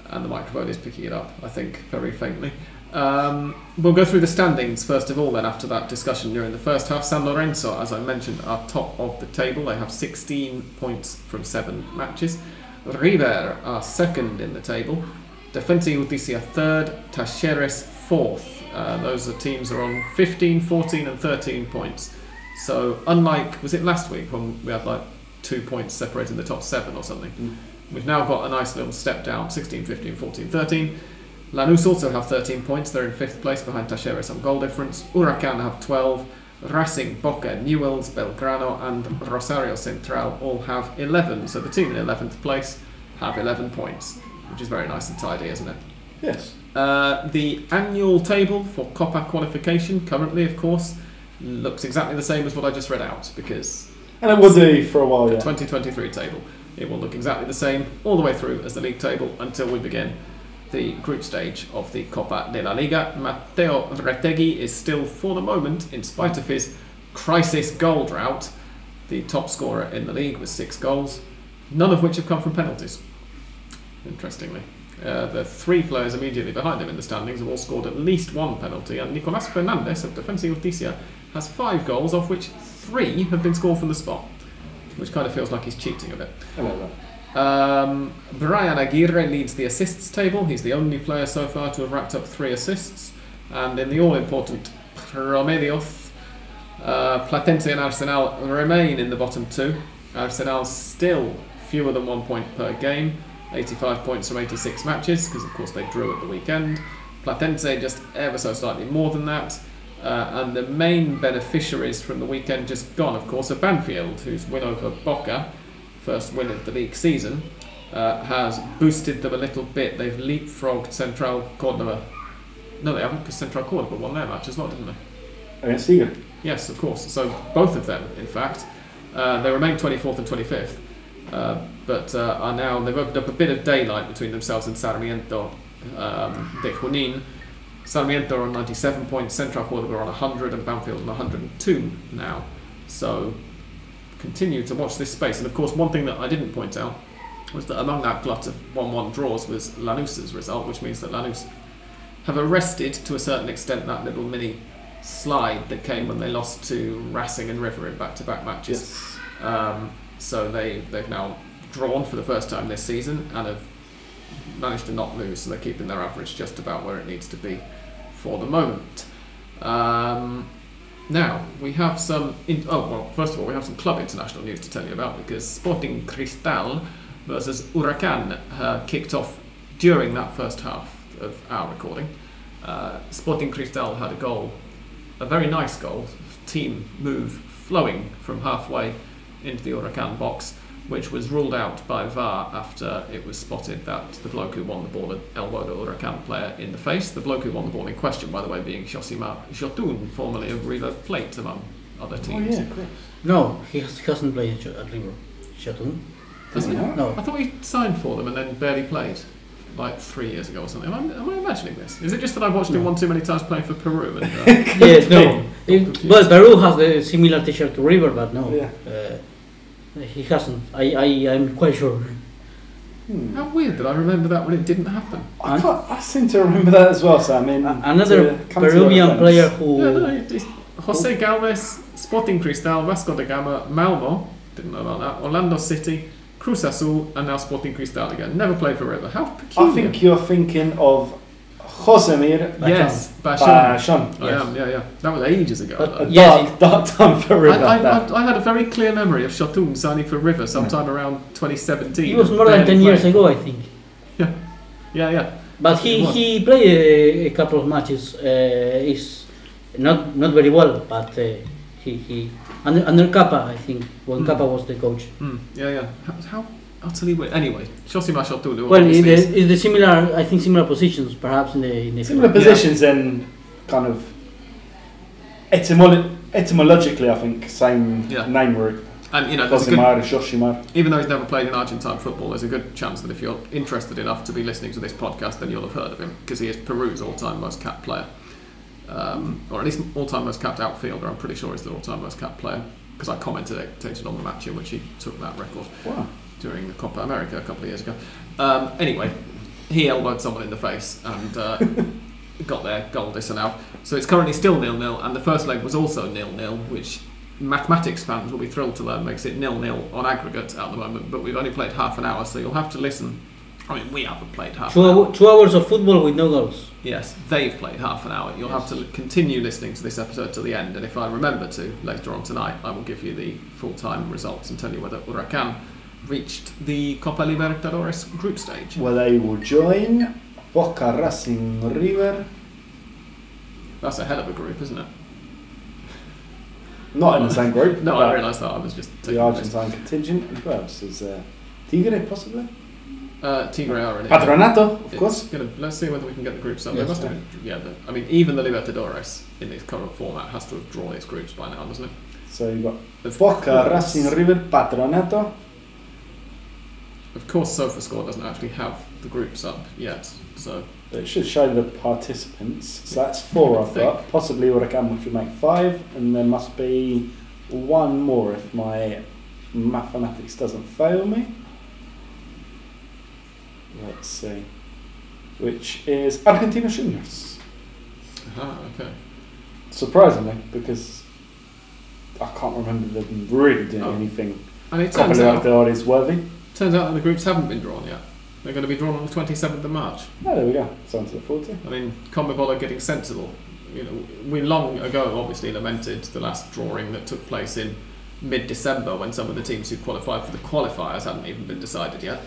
And the microphone is picking it up, I think, very faintly. Um, we'll go through the standings first of all, then, after that discussion during the first half. San Lorenzo, as I mentioned, are top of the table. They have 16 points from seven matches. River are second in the table. Defensa Justicia third. Talleres fourth. Uh, those are teams that are on 15, 14, and 13 points. So, unlike, was it last week when we had like two points separating the top seven or something? Mm. We've now got a nice little step down 16, 15, 14, 13. Lanús also have 13 points. They're in fifth place behind Talleres on goal difference. Huracan have 12. Racing, Boca, Newells, Belgrano, and Rosario Central all have 11. So the team in 11th place have 11 points, which is very nice and tidy, isn't it? Yes. Uh, the annual table for Copa qualification currently, of course, looks exactly the same as what I just read out because And it will do for a while, the yeah. 2023 table. It will look exactly the same all the way through as the league table until we begin the group stage of the Copa de la Liga. Matteo Retegui is still, for the moment, in spite of his crisis goal drought, the top scorer in the league with six goals, none of which have come from penalties. Interestingly. Uh, the three players immediately behind him in the standings have all scored at least one penalty, and Nicolas Fernandez of Defensa Justicia has five goals, of which three have been scored from the spot, which kind of feels like he's cheating a bit. I like that. Um, Brian Aguirre leads the assists table. He's the only player so far to have racked up three assists. And in the all important Promedios, uh, Platense and Arsenal remain in the bottom two. Arsenal still fewer than one point per game, 85 points from 86 matches, because of course they drew at the weekend. Platense just ever so slightly more than that. Uh, and the main beneficiaries from the weekend just gone, of course, are Banfield, whose win over Boca first win of the league season, uh, has boosted them a little bit. They've leapfrogged Central Cordoba. No, they haven't, because Central Cordoba won their match as well, didn't they? Against Egan. Yes, of course. So both of them, in fact, uh, they remain 24th and 25th. Uh, but uh, are now they've opened up a bit of daylight between themselves and Sarmiento um, de Junin. Sarmiento are on 97 points, Central Córdoba are on 100, and Banfield on 102 now. So continue to watch this space. And of course, one thing that I didn't point out was that among that glut of 1-1 draws was Lanús's result, which means that Lanús have arrested to a certain extent that little mini slide that came when they lost to Racing and River in back-to-back matches. Yes. Um, so they they've now drawn for the first time this season and have managed to not lose. So they're keeping their average just about where it needs to be for the moment. Um, now we have some. In, oh well, first of all, we have some club international news to tell you about because Sporting Cristal versus Huracan uh, kicked off during that first half of our recording. Uh, Sporting Cristal had a goal, a very nice goal, team move flowing from halfway into the Huracan box, which was ruled out by VAR after it was spotted that the bloke who won the ball had elbowed a Huracan player in the face. The bloke who won the ball in question, by the way, being Yoshimar Yotún, formerly of River Plate, among other teams. Oh yeah. No, he, has, he hasn't played at at River. Yotún? Doesn't he? Yeah. No. I thought he signed for them and then barely played, like three years ago or something. Am I, am I imagining this? Is it just that I've watched him one too many times playing for Peru? And, uh, *laughs* Yeah, no. It, confused. well, Peru has a similar T-shirt to River, but no. Yeah. Uh, he hasn't. I, I, I'm quite sure. Hmm. how weird that I remember that when it didn't happen. I, can't, I seem to remember that as well, so I mean, Another to come to your Peruvian player who. Yeah, no, it- it's Jose Galvez, Sporting Cristal, Vasco da Gama, Malmo, didn't know about that, Orlando City, Cruz Azul, and now Sporting Cristal again. Never played for River. How peculiar. I think you're thinking of Josemir Yes, Basham. Basham. I Yes. am, yeah, yeah. That was ages ago. But- though. A Yes, dark, dark time for I, River. I, that. I, I had a very clear memory of Yotún signing for River sometime around 2017. It was more than Barely 10 years ago, I think. Yeah, yeah. Yeah. But he, he played a, a couple of matches. Uh, is not not very well, but uh, he, he under, under Cappa, I think, when Hmm. Cappa was the coach. Mm, yeah, yeah. How, how utterly weird. Anyway, Yoshimar Yotún. who Well, it, obviously is- it's the similar, I think, similar positions, perhaps in the in the Similar Yeah. positions and kind of etymolo- etymologically, I think, same Yeah. name root. and you know, there's a good, even though he's never played in Argentine football, there's a good chance that if you're interested enough to be listening to this podcast, then you'll have heard of him because he is Peru's all-time most capped player, um, or at least all-time most capped outfielder. I'm pretty sure he's the all-time most capped player because I commented it, on the match in which he took that record Wow. During the Copa America a couple of years ago. Um, anyway, he elbowed someone in the face and uh, *laughs* got their goal disallowed. So it's currently still nil-nil, and the first leg was also nil-nil, which mathematics fans will be thrilled to learn makes it nil-nil on aggregate at the moment. But we've only played half an hour, so you'll have to listen. I mean, we haven't played half. Two, an hour. two hours of football with no goals. Yes, they've played half an hour. You'll have to continue listening to this episode to the end, and if I remember to later on tonight, I will give you the full-time results and tell you whether Huracan reached the Copa Libertadores group stage. Where they will join Boca Racing River. That's a hell of a group, isn't it? Not in the same group. *laughs* No, I realised that. I was just The taking the piss. Argentine contingent. And who else is uh, Tigre, possibly? Uh, Tigre are in it. Patronato, of It's course. Gonna, let's see whether we can get the groups up. Yes, must have been, yeah. The, I mean, even the Libertadores in this current format has to have drawn its groups by now, doesn't it? So you've got Boca Racing River, Patronato. Of course, SofaScore doesn't actually have the groups up yet, so It should show the participants. So that's four I've got. Possibly Huracan, which would make five. And there must be one more if my mathematics doesn't fail me. Let's see. Which is Argentinos Juniors. ah, okay. Surprisingly, because I can't remember them really doing Oh. anything And it turns out, Libertadores worthy. Turns out that the groups haven't been drawn yet. They're going to be drawn on the 27th of March. Oh, there we go. Something to look forward to. I mean, are getting sensible. You know, we long ago obviously lamented the last drawing that took place in mid-December when some of the teams who qualified for the qualifiers hadn't even been decided yet.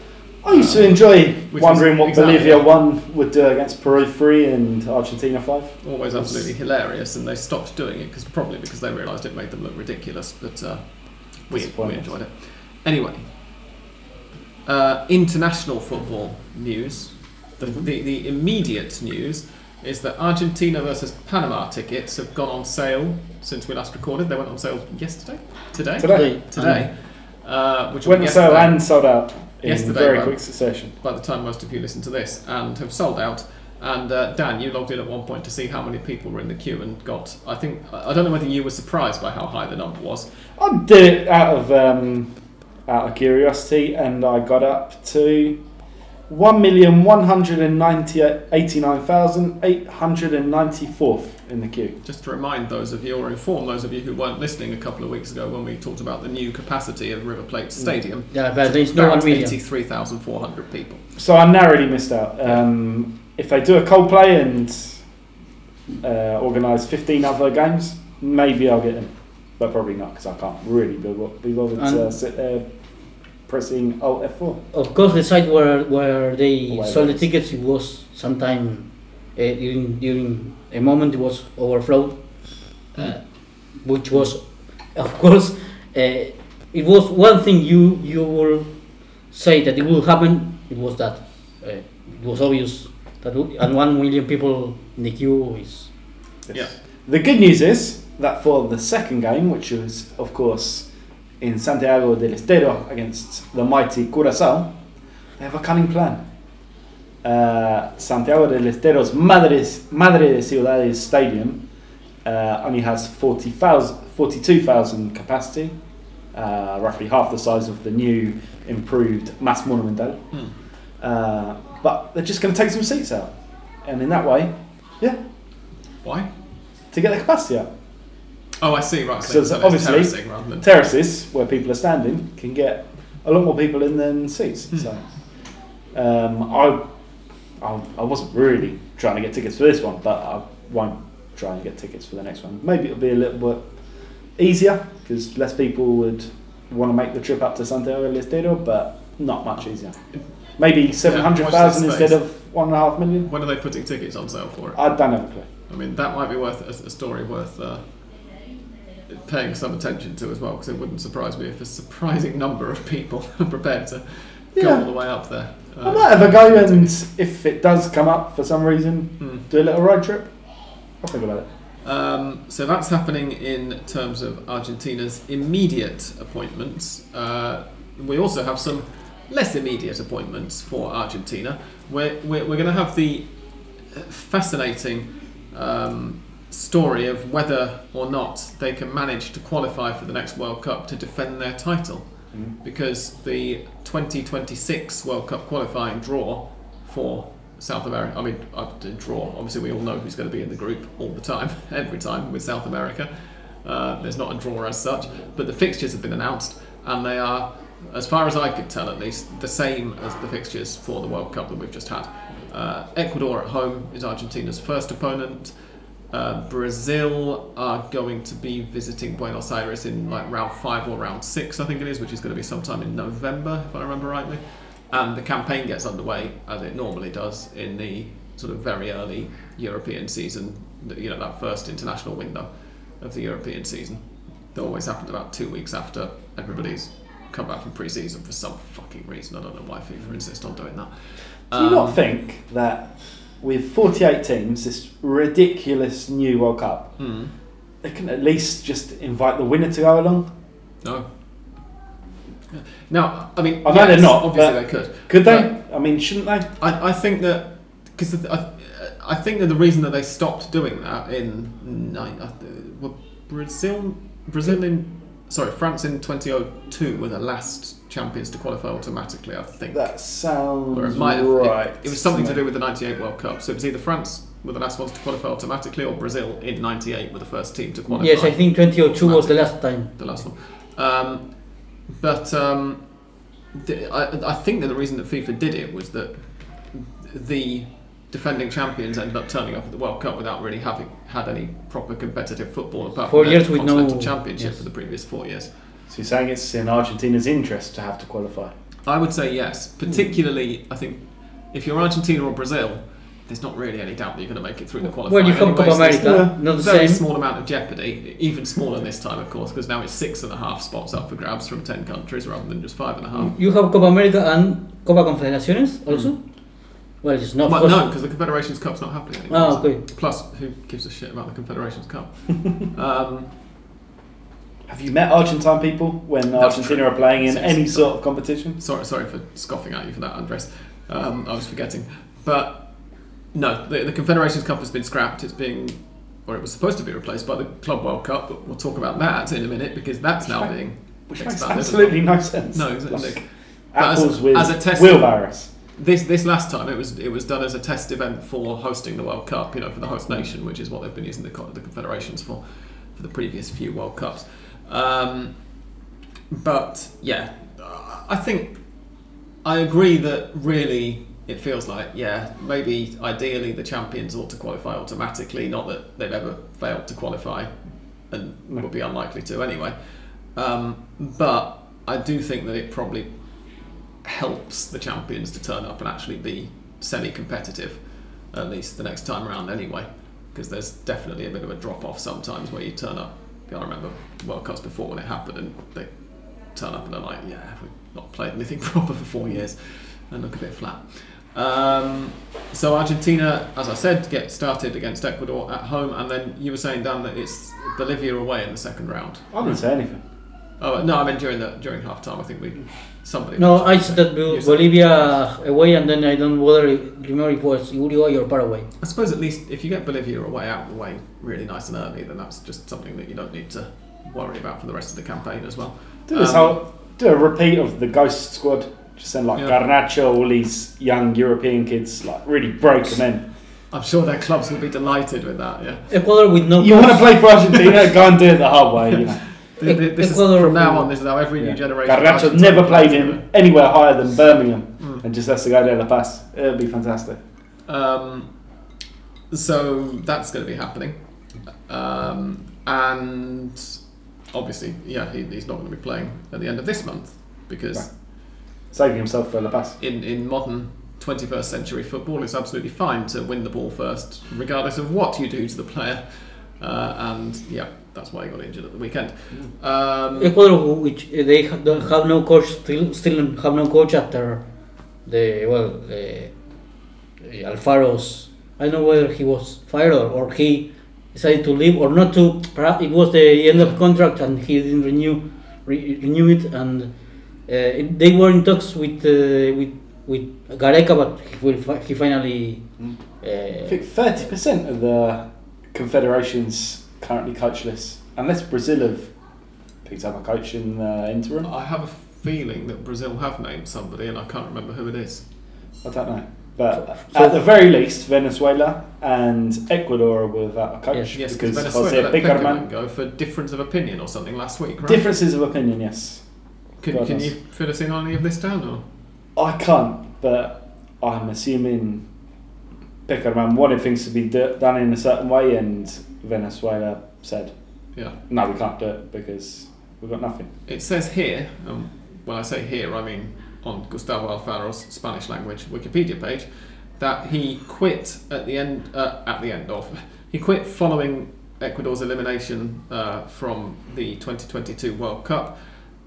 I used to enjoy Which wondering what exactly Bolivia it. 1 would do against Peru 3 and Argentina 5. Always absolutely hilarious, and they stopped doing it because probably because they realised it made them look ridiculous. But uh, we, we enjoyed it. Anyway, uh, international football news. The, the, the immediate news is that Argentina versus Panama tickets have gone on sale since we last recorded. They went on sale yesterday, today, Today. today. uh, which Went on sale and sold out in Yesterday, very quick succession. by the time most of you listen to this, and have sold out. And uh, Dan, you logged in at one point to see how many people were in the queue and got. I think I I don't know whether you were surprised by how high the number was. I did it out of um, out of curiosity, and I got up to one million one hundred and ninety eighty nine thousand eight hundred and ninety fourth in the queue. Just to remind those of you, or inform those of you who weren't listening a couple of weeks ago when we talked about the new capacity of River Plate Stadium. Yeah, but there is no one About million. 83,400 people. So I narrowly missed out. Um, if they do a Coldplay and uh, organise fifteen other games, maybe I'll get in, but probably not because I can't really be, bo- be bothered to sit there pressing Alt F4. Of course, the site where where they Where sold the tickets, it was sometime uh, during during a moment it was overflowed, uh, which was, of course, uh, it was one thing you you will say that it will happen. It was that uh, it was obvious that and one million people in the queue is Yeah. The good news is that for the second game, which was of course in Santiago del Estero against the mighty Curaçao, they have a cunning plan. Uh, Santiago del Estero's Madres, Madre de Ciudades Stadium uh, only has 40,000 42,000 capacity, uh, roughly half the size of the new improved Mas Monumental. Uh, but they're just going to take some seats out. And in that way, yeah, Why? to get the capacity up. Oh, I see. Right. So So, obviously- than. Terraces, where people are standing, can get a lot more people in than seats. Hmm. So um, I, I, I wasn't really trying to get tickets for this one, but I won't try and get tickets for the next one. Maybe it'll be a little bit easier because less people would want to make the trip up to Santiago del Estero, but not much easier. Maybe 700,000 space. instead of one and a half million. When are they putting tickets on sale for it? I don't have a clue. I mean, that might be worth a, a story worth uh, paying some attention to as well, because it wouldn't surprise me if a surprising number of people *laughs* are prepared to go all the way up there. I might have a go, and if it does come up for some reason, Hmm. do a little road trip. I'll think about it. Um, so that's happening in terms of Argentina's immediate appointments. Uh, we also have some less immediate appointments for Argentina. We're, we're, we're going to have the fascinating um, story of whether or not they can manage to qualify for the next World Cup to defend their title. Because the 2026 World Cup qualifying draw for South America, I mean, I did draw. Obviously, we all know who's going to be in the group all the time, *laughs* every time with South America. Uh, there's not a draw as such, but the fixtures have been announced, and they are, as far as I could tell at least, the same as the fixtures for the World Cup that we've just had. Uh, Ecuador at home is Argentina's first opponent. Uh, Brazil are going to be visiting Buenos Aires in like round five or round six, I think it is, which is going to be sometime in November, if I remember rightly. And the campaign gets underway as it normally does in the sort of very early European season, you know, that first international window of the European season. That always happens about two weeks after everybody's come back from pre season for some fucking reason. I don't know why FIFA insist on doing that. Do you not Um, think that with 48 teams, this ridiculous new World Cup, hmm, they can at least just invite the winner to go along? No. Now, I mean, I know they're not, Obviously, they could. Could they? I mean, shouldn't they? I, I think that because I, I think that the reason that they stopped doing that in nine, uh, well, Brazil, Brazil in sorry, France in 2002 were the last champions to qualify automatically. I think. That sounds Or it might have, right. it, it was something to me. do with the 98 World Cup. So it was either France were the last ones to qualify automatically or Brazil in 98 were the first team to qualify. yes, I think 2002 was the last time. the last one. Um, but um, the, I, I think that the reason that FIFA did it was that the defending champions ended up turning up at the World Cup without really having had any proper competitive football apart Four from years the with no- championship yes. for the previous four years. So you're saying it's in Argentina's interest to have to qualify? I would say yes, particularly I think if you're Argentina or Brazil, there's not really any doubt that you're going to make it through the qualifying. Well, you have anyway, Copa so there's America, not the very same. small amount of jeopardy, even smaller this time, of course, because now it's six and a half spots up for grabs from ten countries rather than just five and a half. You have Copa America and Copa Confederaciones also. Mm. Well, it's not. Well, no, because the Confederations Cup's not happening anymore. Ah, okay. Plus, who gives a shit about the Confederations Cup? *laughs* um, Have you met Argentine people when That's Argentina true. are playing in Seriously, any sort of competition? Sorry, sorry for scoffing at you for that, Andres. Um, I was forgetting, but no, the, the Confederations Cup has been scrapped. It's being, or it was supposed to be replaced by the Club World Cup. But we'll talk about that in a minute because that's now Right. being Which makes absolutely no sense. No, exactly. Like, But as- apples with as a test- wheelbarrows. This this last time it was it was done as a test event for hosting the World Cup, you know, for the host nation, which is what they've been using the, the confederations for for the previous few World Cups. Um, but yeah, I think I agree that really it feels like yeah maybe ideally the champions ought to qualify automatically, not that they've ever failed to qualify and would be unlikely to anyway. Um, but I do think that it probably helps the champions to turn up and actually be semi-competitive, at least the next time around anyway. Because there's definitely a bit of a drop off sometimes where you turn up. I remember World Cups before when it happened, and they turn up and they're like, "Yeah, we've not played anything *laughs* proper for four years," and look a bit flat. Um, so Argentina, as I said, get started against Ecuador at home, and then you were saying Dan that it's Bolivia away in the second round. I didn't say anything. Oh no, I meant during the during half time. I think we somebody. No, I said that You said- Bolivia away, and then I don't bother remember if it was Uruguay or Paraguay. I suppose at least if you get Bolivia away out of the way really nice and early, then that's just something that you don't need to worry about for the rest of the campaign as well. Do this Um, whole do a repeat of the Ghost Squad. Just send like Yeah. Garnacho, all these young European kids, like really break them in. I'm sure their clubs will be delighted with that. Yeah, Ecuador with no. You want to play for Argentina? *laughs* go and do it the hard way. You know. Th- th- this is, from now on, this is how every Yeah. new generation. of Garnacho never played him anywhere higher than Birmingham, Mm. and just has to go to La Paz. It'll be fantastic. Um, so that's going to be happening, um, and obviously, yeah, he, he's not going to be playing at the end of this month because Right. Saving himself for La Paz. in, in modern 21st century football, it's absolutely fine to win the ball first, regardless of what you do to the player. Uh, and yeah, that's why he got injured at the weekend. Um, Ecuador, which uh, they don't have no coach, still still have no coach after the well, the, the Alfaro's. I don't know whether he was fired or, or he decided to leave or not to. Perhaps it was the end of contract and he didn't renew re- renew it, and uh, it, they were in talks with uh, with with Gareca, but he, will fi- he finally. Mm. Uh, I think thirty percent of the confederations currently coachless, unless Brazil have picked up a coach in the interim. I have a feeling that Brazil have named somebody, and I can't remember who it is. I don't know. But So- at the very least, Venezuela and Ecuador are without a coach Yes. Yes, because because Jose Venezuela let Pékerman Pékerman. go for difference of opinion or something last week, right? Differences of opinion, yes. Can, God can knows. you fill us in on any of this down? Or? I can't, but I'm assuming Pékerman wanted things to be do- done in a certain way, and Venezuela said, Yeah. "No, we can't do it because we've got nothing." It says here, um, when I say here, I mean on Gustavo Alfaro's Spanish language Wikipedia page, that he quit at the end uh, at the end of he quit following Ecuador's elimination uh, from the 2022 World Cup,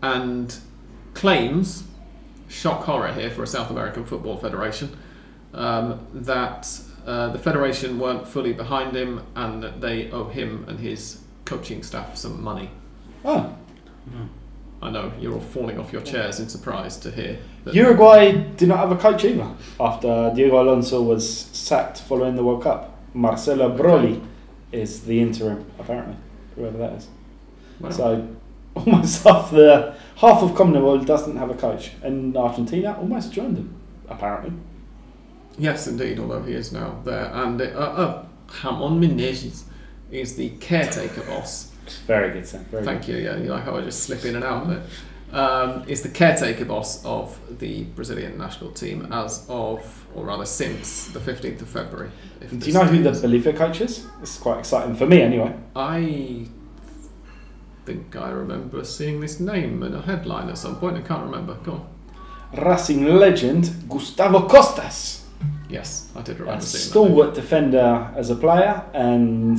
and claims shock horror here for a South American Football Federation um, that uh, the federation weren't fully behind him and that they owe him and his coaching staff some money. Oh, I know you're all falling off your chairs in surprise to hear that. Uruguay did not have a coach either after Diego Alonso was sacked following the World Cup. Marcelo Broli is the interim, apparently, whoever that is. Well, So *laughs* almost half the half of Conmebol doesn't have a coach, and Argentina almost joined them, apparently. Yes, indeed. Although he is now there, and uh, uh, Ramon Menezes is the caretaker boss. Very good, Sam. Very Thank you. Yeah, you like how I just slip in and out of it. Um, is the caretaker boss of the Brazilian national team as of, or rather since the 15th of February. Do you know who the Bolivia coach is? It's quite exciting for me, anyway. I think I remember seeing this name in a headline at some point. I can't remember. Go on. Racing legend Gustavo Costas. Yes, I did A remember seeing that. stalwart defender as a player and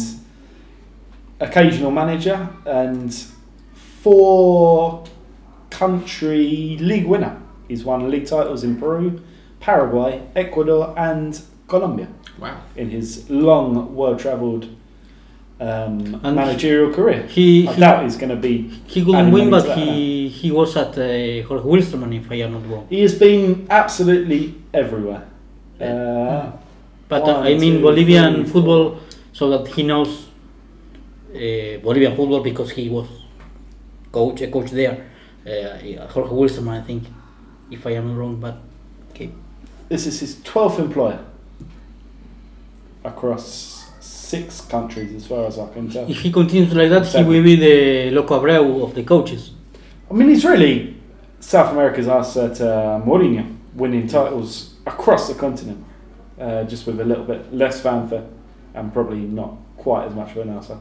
occasional manager and four country league winner. He's won league titles in Peru, Paraguay, Ecuador, and Colombia Wow. in his long, well travelled um, And managerial career. He I he, doubt he's going to be. he couldn't win, but to that, he he was at uh, Jorge Wilstermann, if I am not wrong. He has been absolutely everywhere. Uh, But uh, I mean Bolivian football, so that he knows uh, Bolivian football because he was coach a coach there. Uh, Jorge Wilstermann, I think, if I am wrong. But okay, This is his 12th employer across six countries, as far as I can tell. if he continues like that, he will be the Loco Abreu of the coaches. I mean, he's really South America's answer to uh, Mourinho, winning titles across the continent, uh, just with a little bit less fanfare and probably not quite as much of an answer.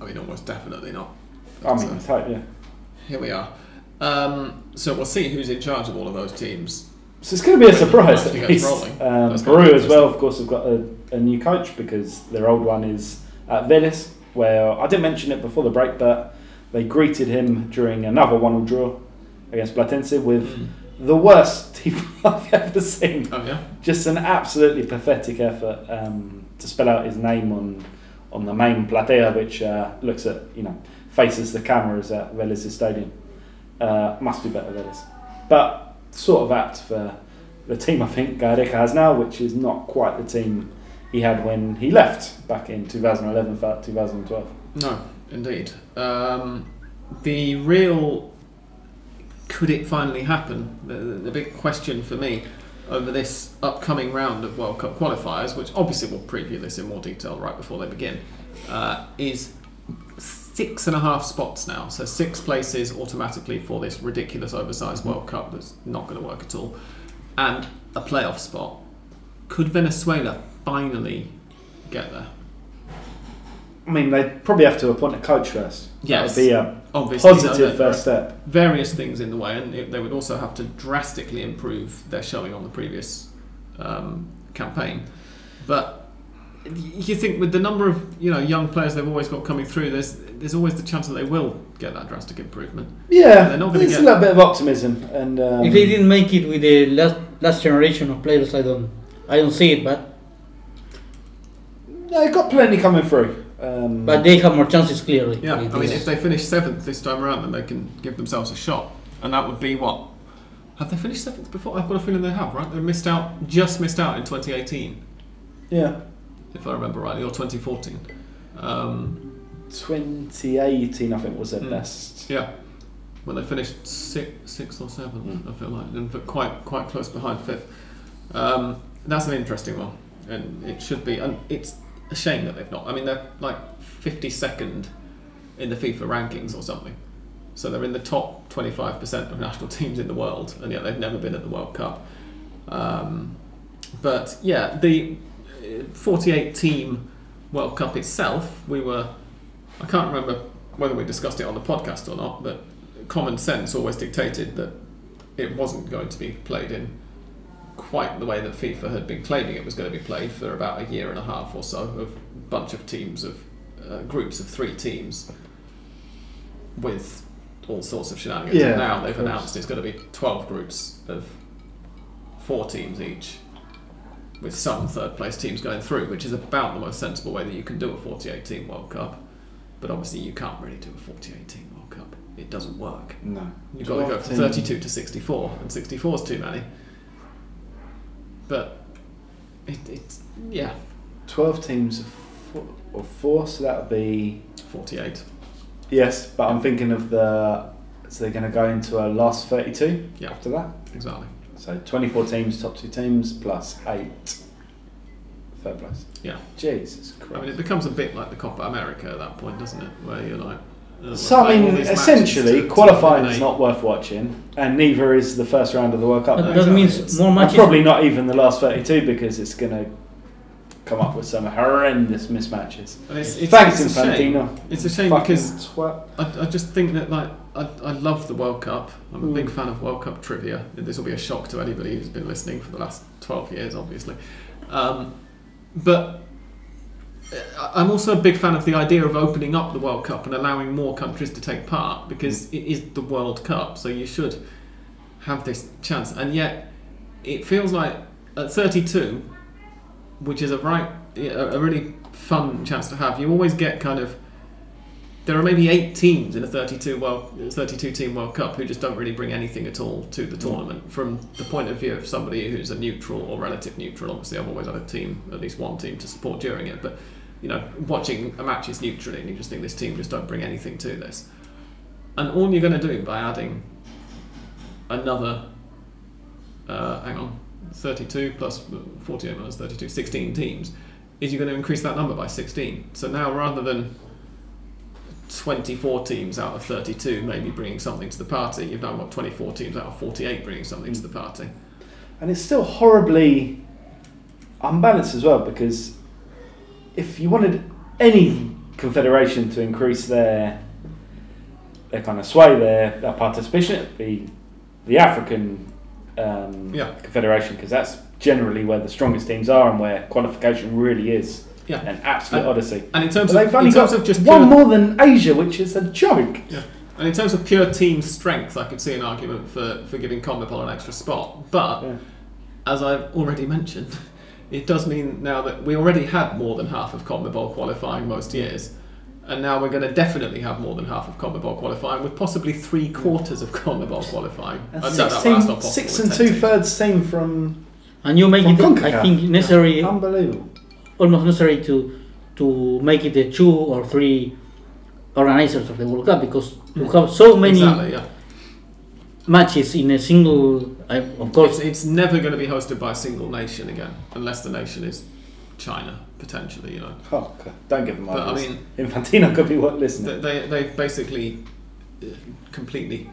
I mean, almost definitely not. I mean, it's like, yeah. Here we are. Um, so we'll see who's in charge of all of those teams. So it's going to be a surprise at least. Um, That's gonna be Peru as well, of course, have got a, a new coach because their old one is at Vélez, where I didn't mention it before the break, but they greeted him during another one-all draw against Platense with Mm. The worst *laughs* team I've ever seen. Oh yeah. Just an absolutely pathetic effort um, to spell out his name on on the main platea, which uh, looks at you know faces the cameras at Vélez Stadium. Uh, must be better Vélez, but sort of apt for the team I think Gareca has now, which is not quite the team he had when he left back in 2011, for 2012. No, indeed. Um, the real could it finally happen? The, the, the big question for me over this upcoming round of World Cup qualifiers, which obviously we'll preview this in more detail right before they begin, uh, is six and a half spots now. So six places automatically for this ridiculous oversized World Cup that's not going to work at all, and a playoff spot. Could Venezuela finally get there? I mean, they would probably have to appoint a coach first. Yes. that would be a Obviously, positive no, no, first step. various things in the way, and it, they would also have to drastically improve their showing on the previous um, campaign. But you think with the number of you know young players they've always got coming through, there's there's always the chance that they will get that drastic improvement. Yeah, They're not gonna get- a little bit of optimism, and um, if they didn't make it with the last last generation of players, I don't I don't see it. But they've got plenty coming through. Um, but they have more chances clearly. Yeah, I mean if they finish seventh this time around, then they can give themselves a shot, and that would be what. Have they finished seventh before? I've got a feeling they have, right? They missed out, just missed out in 2018, yeah, if I remember rightly, or 2014. Um, 2018 I think was their Mm. best. Yeah, when they finished sixth, sixth or seventh, Mm. I feel like, and but quite quite close behind fifth. Um, that's an interesting one, and it should be. And it's a shame that they've not. I mean, they're like fifty second in the FIFA rankings or something, so they're in the top twenty five percent of national *laughs* teams in the world, and yet they've never been at the World Cup. Um, but yeah, the forty eight team World Cup itself, we were. I can't remember whether we discussed it on the podcast or not, but common sense always dictated that it wasn't going to be played in quite the way that FIFA had been claiming it was going to be played for about a year and a half or so of a bunch of teams of uh, groups of three teams with all sorts of shenanigans. Yeah, and now they've announced it's going to be 12 groups of four teams each with some third place teams going through, which is about the most sensible way that you can do a 48 team World Cup. But obviously, you can't really do a 48 team World Cup. It doesn't work. No, You've got to go from 32 to 64, and 64 is too many. But it, it's, yeah, 12 teams of four, of four, so that would be 48. yes. But I'm thinking of the so they're going to go into a last 32 Yeah. after that. Exactly. So 24 teams, top two teams, plus eight third place. Yeah. Jesus I mean, it becomes a bit like the Copa America at that point, doesn't it? Where you're like. We're So I mean, essentially, to- to qualifying is not worth watching, and neither is the first round of the World Cup. But no, that exactly. means It's- more And probably not even the last 32 because it's going to come up with some horrendous mismatches. It's, it's, Thanks, it's a shame. Infantino. It's a shame Fucking because twat. I, I just think that like I, I love the World Cup. I'm a Mm. big fan of World Cup trivia. This will be a shock to anybody who's been listening for the last 12 years, obviously. Um, but I- Uh, I'm also a big fan of the idea of opening up the World Cup and allowing more countries to take part because mm. it is the World Cup, so you should have this chance. And yet, it feels like at 32, which is a right a, a really fun chance to have. You always get kind of there are maybe eight teams in a 32 world 32 team World Cup who just don't really bring anything at all to the mm. tournament from the point of view of somebody who's a neutral or relative neutral. Obviously, I've always had a team, at least one team, to support during it, but you know, watching a match is neutrally, and you just think this team just don't bring anything to this. And all you're going to do by adding another, uh, hang on, 32 plus 48 minus 32, 16 teams, is you're going to increase that number by 16. So now rather than 24 teams out of 32 maybe bringing something to the party, you've now got 24 teams out of 48 bringing something to the party. And it's still horribly unbalanced as well because if you wanted any confederation to increase their their kind of sway, their, their participation, it'd be the African um, Yeah. confederation because that's generally where the strongest teams are and where qualification really is Yeah. an absolute And- odyssey. And in terms But of, in terms of just one pure, more than Asia, which is a joke. and in terms of pure team strength, I could see an argument for, for giving Conmebol an extra spot. But Yeah. as I've already mentioned, it does mean now that we already had more than half of Conmebol qualifying most years. And now we're going to definitely have more than half of Conmebol qualifying, with possibly three quarters of Conmebol qualifying. And Uh, no, six, that- team- that's not six and two thirds team from And you make From it, I think, necessary, unbelievable. almost necessary to to make it the two or three organizers of the World Cup because you have so many Exactly, yeah. Matches in a single. I, of course, It's, it's never going to be hosted by a single nation again, unless the nation is China, potentially, you know. Oh, God, don't give them But I mean, Infantino could be what listening. they, they, they've basically uh, completely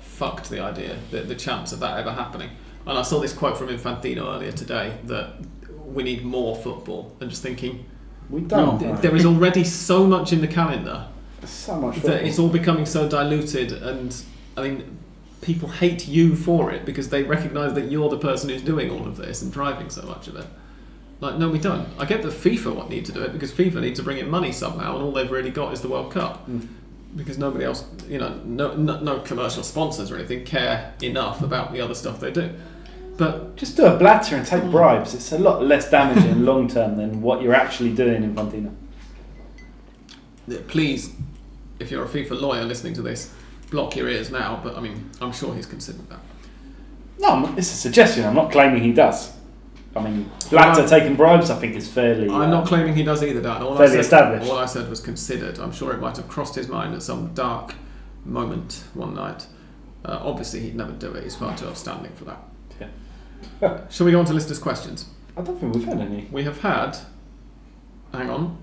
fucked the idea that the chance of that ever happening. And I saw this quote from Infantino earlier today that we need more football. And just thinking, we don't. th- right. there is already so much in the calendar so much. that it's all becoming so diluted. And I mean, people hate you for it because they recognise that you're the person who's doing all of this and driving so much of it. Like, no, we don't. I get that FIFA want need to do it because FIFA need to bring in money somehow, and all they've really got is the World Cup. Mm. Because nobody else, you know, no, no, no commercial sponsors or anything care enough about the other stuff they do. But Just do a blatter and take bribes. It's a lot less damaging long term than what you're actually doing Infantino. uh, please, if you're a FIFA lawyer listening to this, block your ears now. But I mean, I'm sure he's considered that. No, it's a suggestion. I'm not claiming he does. I mean, I'm- taking bribes, I think, is fairly. I'm not uh, claiming he does either, Dan. All I Fairly said, established. All I said was considered. I'm sure it might have crossed his mind at some dark moment one night. Uh, obviously, he'd never do it. He's far too outstanding for that. Yeah. *laughs* Shall we go on to listeners' questions? I don't think we've had any. We have had, hang on,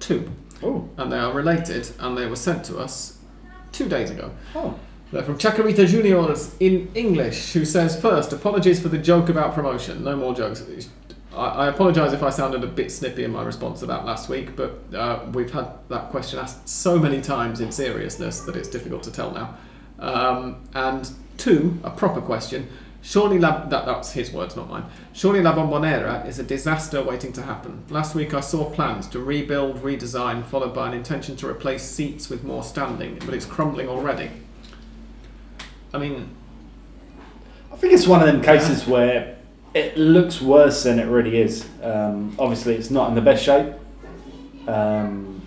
two, Oh, and they are related, and they were sent to us two days ago. oh. They're from Chacarita Juniors in English, who says, First, apologies for the joke about promotion. No more jokes. I, I apologise if I sounded a bit snippy in my response to that last week, but uh, we've had that question asked so many times in seriousness that it's difficult to tell now. Um, and two, a proper question. Surely La, that, that's his words, not mine. Surely La Bombonera is a disaster waiting to happen. Last week I saw plans to rebuild, redesign, followed by an intention to replace seats with more standing, but it's crumbling already. I mean, I think it's one of them cases where it looks worse than it really is. Um, obviously, it's not in the best shape. Um,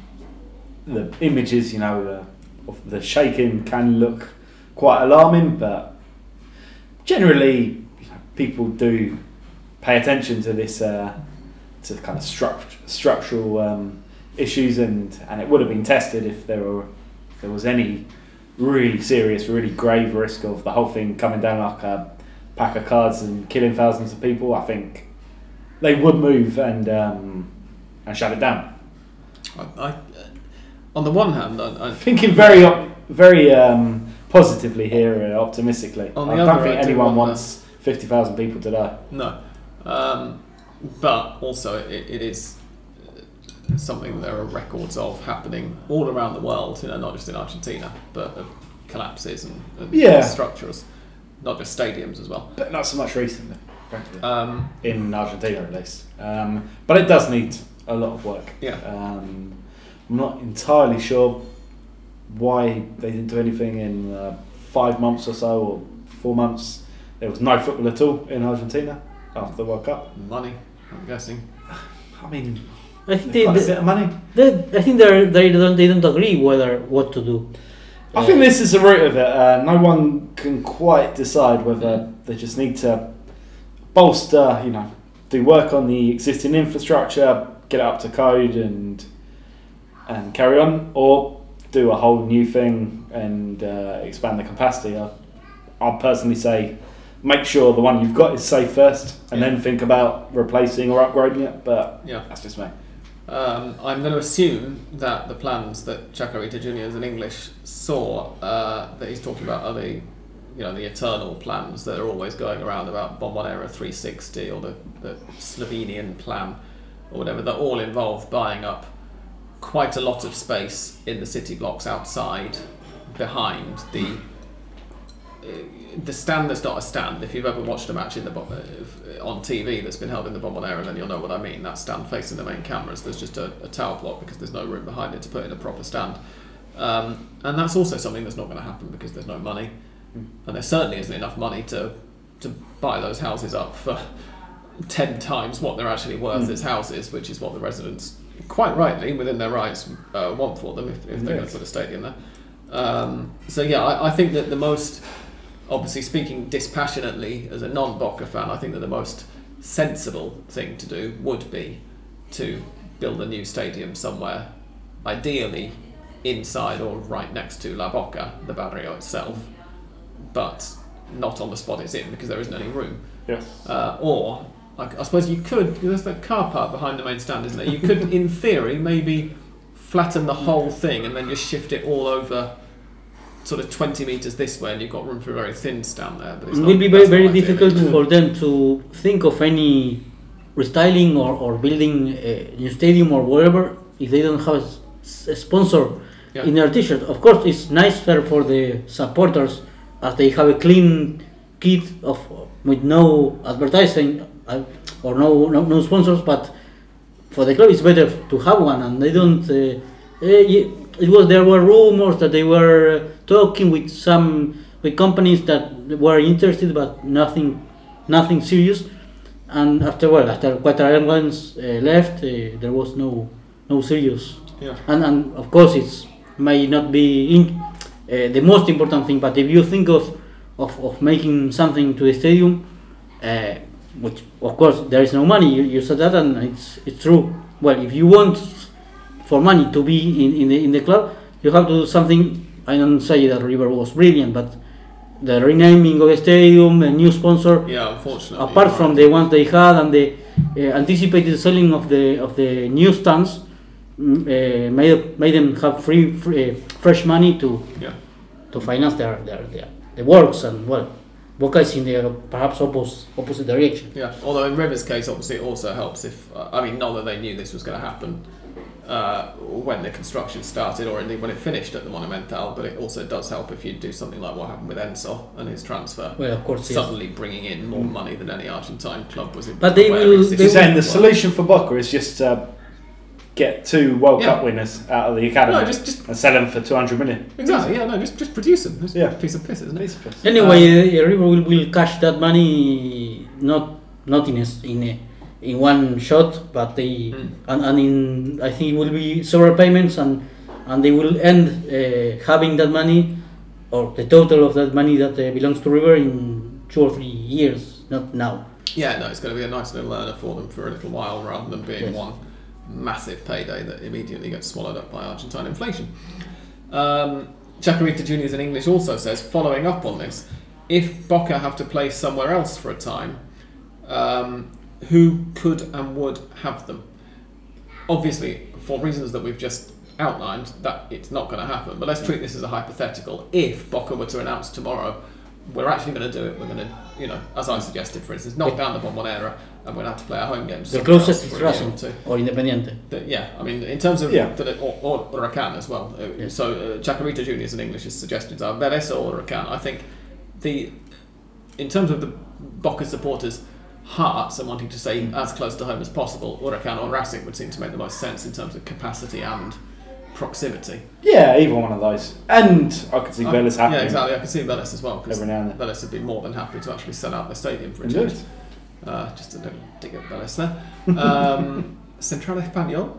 the images, you know, of the shaking can look quite alarming, but generally, people do pay attention to this, uh, to kind of struct- structural um, issues, and, and it would have been tested if there were if there was any really serious, really grave risk of the whole thing coming down like a pack of cards and killing thousands of people, I think they would move and um, and shut it down. I, I, on the one hand, I, I, Thinking very very um, positively here, and optimistically. On the I don't other, think anyone want wants fifty thousand people to die. no, um, but also it, it is uh, something there are records of happening all around the world. You know, not just in Argentina, but of collapses and, and Yeah. structures, not just stadiums as well. But not so much recently. Um, in Argentina at least. Um, but it does need a lot of work. Yeah. Um, I'm not entirely sure why they didn't do anything in uh, five months or so, or four months. There was no football at all in Argentina after the World Cup. money. I'm guessing. I mean, I think they've they, got a they, bit of money. they- I think they they don't they don't agree whether what to do. I think this is the root of it. Uh, no one can quite decide whether they just need to bolster, you know, do work on the existing infrastructure, get it up to code, and and carry on, or do a whole new thing and uh, expand the capacity. I, I'll personally say, make sure the one you've got is safe first, and Yeah. then think about replacing or upgrading it. But Yeah. that's just me. Um, I'm going to assume that the plans that Chacarita Juniors in English saw uh, that he's talking about are the, you know, the eternal plans that are always going around about Bombonera 360 or the, the Slovenian plan or whatever. That all involve buying up quite a lot of space in the city blocks outside, behind the. uh, The stand that's not a stand. If you've ever watched a match in the uh, on TV that's been held in the Bombonera, then you'll know what I mean. That stand facing the main cameras. There's just a, a tower block because there's no room behind it to put in a proper stand, um, and that's also something that's not going to happen because there's no money, and there certainly isn't enough money to to buy those houses up for *laughs* ten times what they're actually worth Mm. as houses, which is what the residents, quite rightly, within their rights, uh, want for them if, if they're going to put a stadium there. Um, so yeah, I, I think that the most, obviously speaking dispassionately as a non-Boca fan, I think that the most sensible thing to do would be to build a new stadium somewhere, ideally inside or right next to La Boca, the barrio itself, but not on the spot it's in because there isn't any room. Yes. Uh, or like, I suppose you could. There's that car park behind the main stand, isn't there? You could, in theory, maybe flatten the whole thing and then just shift it all over, sort of 20 meters this way, and you've got room for a very thin stand there. But it's It will be very very difficult for them to think of any restyling or, or building a new stadium or whatever if they don't have a sponsor Yeah. in their t-shirt. Of course, it's nicer for the supporters as they have a clean kit of with no advertising uh, or no, no no sponsors, but for the club it's better to have one and they don't uh, eh, it was there were rumors that they were talking with some with companies that were interested but nothing nothing serious and after well after Qatar Airlines uh, left uh, there was no no serious Yeah. and, and of course it's may not be in, uh, the most important thing but if you think of of, of making something to the stadium uh, which of course there is no money you, you said that and it's it's true well if you want for money to be in, in the in the club you have to do something I don't say that River was brilliant but the renaming of the stadium a new sponsor Yeah, unfortunately. apart from the ones they had and the uh, anticipated selling of the of the new stands mm, uh, made made them have free, free uh, fresh money to Yeah. to finance their their, their the works and well Boca is in the perhaps opposite opposite direction. Yeah, although in River's case, obviously, it also helps if uh, I mean, not that they knew this was going to happen uh, when the construction started, or indeed when it finished at the Monumental. But it also does help if you do something like what happened with Enzo and his transfer, Well, of course, yes. suddenly bringing in more money than any Argentine club was. But they aware will- they You're saying the solution for Boca is just uh, get two World Yeah. Cup winners out of the academy No, just just and sell them for 200 million. exactly. Yeah, no, just just produce them. It's Yeah. a piece of piss, isn't it? Anyway, uh, River will, will cash that money not not in a, s- in a, in one shot, but they Mm. and, and in I think it will be several payments and and they will end uh, having that money or the total of that money that uh, belongs to River in two or three years, not now. Yeah, no, it's going to be a nice little earner for them for a little while rather than being Yes. one massive payday that immediately gets swallowed up by Argentine inflation. Um, Chacarita Juniors in English also says, following up on this, if Boca have to play somewhere else for a time, um, who could and would have them? Obviously, for reasons that we've just outlined, that it's not going to happen. But let's treat this as a hypothetical. If Boca were to announce tomorrow, we're actually going to do it. We're going to, you know, as I suggested, for instance, knock down the Bombonera, and we're going to have to play our home games. The closest is for or Racing or Independiente. That- yeah, I mean, in terms of Yeah. the, or, or Huracan as well. Uh, Yes. So uh, Chacarita Juniors in English is suggestions are Vélez or Huracan. I think the in terms of the Boca supporters' hearts and wanting to stay as close to home as possible, Huracan or Racing would seem to make the most sense in terms of capacity and proximity. Yeah, either one of those. And I could see Uh, Vélez happening Yeah, exactly. I could see Vélez as well because every now and then. Vélez would be more than happy to actually sell out the stadium for a Indeed. change. Uh, just a little dig at Vélez there. Um, *laughs* Central Español.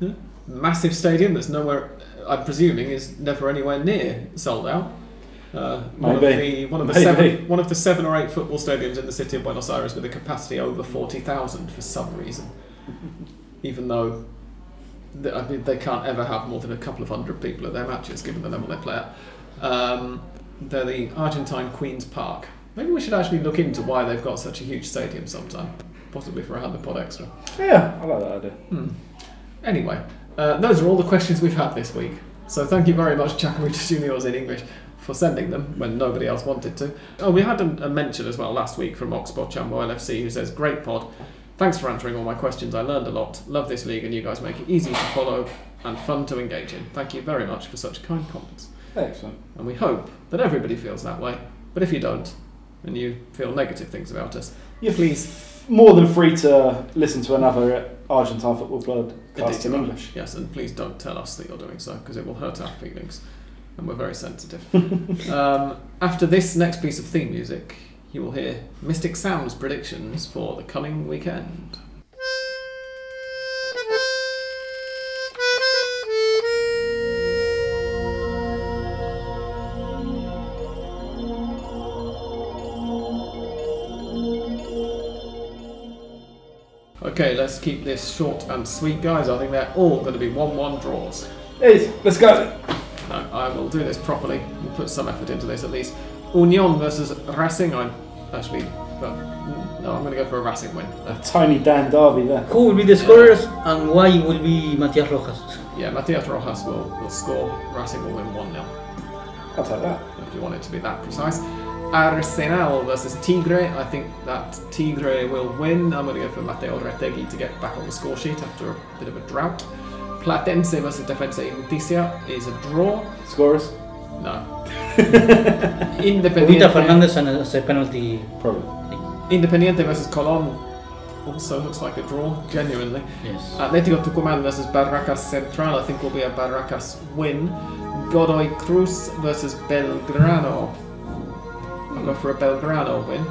Yeah. Massive stadium that's nowhere, I'm presuming, is never anywhere near sold out. Uh, one of the one of the Maybe. seven one of the seven or eight football stadiums in the city of Buenos Aires with a capacity over forty thousand for some reason, even though th- I mean, they can't ever have more than a couple of hundred people at their matches, given the level they play at. Um, they're the Argentine Queen's Park. Maybe we should actually look into why they've got such a huge stadium sometime, possibly for a Hand of Pod extra. Yeah, I like that idea. Hmm. Anyway, uh, those are all the questions we've had this week. So thank you very much, Chacarita *laughs* Juniors in English, for sending them when nobody else wanted to. Oh, we had a, a mention as well last week from Oxford Chambo LFC who says, Great pod. Thanks for answering all my questions. I learned a lot. Love this league and you guys make it easy to follow and fun to engage in. Thank you very much for such kind comments. Excellent. And we hope that everybody feels that way. But if you don't, and you feel negative things about us, You're please more than free to listen to another Argentine football club podcast in English. Yes, and please don't tell us that you're doing so because it will hurt our feelings, and we're very sensitive. *laughs* um, after this next piece of theme music, you will hear Mystic Sam's predictions for the coming weekend. Okay, let's keep this short and sweet, guys. I think they're all going to be 1 1 draws. Hey, let's go. No, I will do this properly. We'll put some effort into this at least. Union versus Racing. I'm actually. Well, no, I'm going to go for a Racing win. A tiny Dan Derby there. Who will be the scorers and why will be Matias Rojas? Yeah, Matias Rojas will, will score. Racing will win 1 0, I'll take that. if you want it to be that precise. Arsenal versus Tigre. I think that Tigre will win. I'm going to go for Mateo Retegui to get back on the score sheet after a bit of a drought. Platense versus Defensa y Justicia is a draw. Scorers? No. Ovita *laughs* Independiente. Fernandez and a penalty. Probably. Independiente versus Colón also looks like a draw, genuinely. Yes. Atletico Tucumán versus Barracas Central, I think will be a Barracas win. Godoy Cruz versus Belgrano. I'll go for a Belgrano win.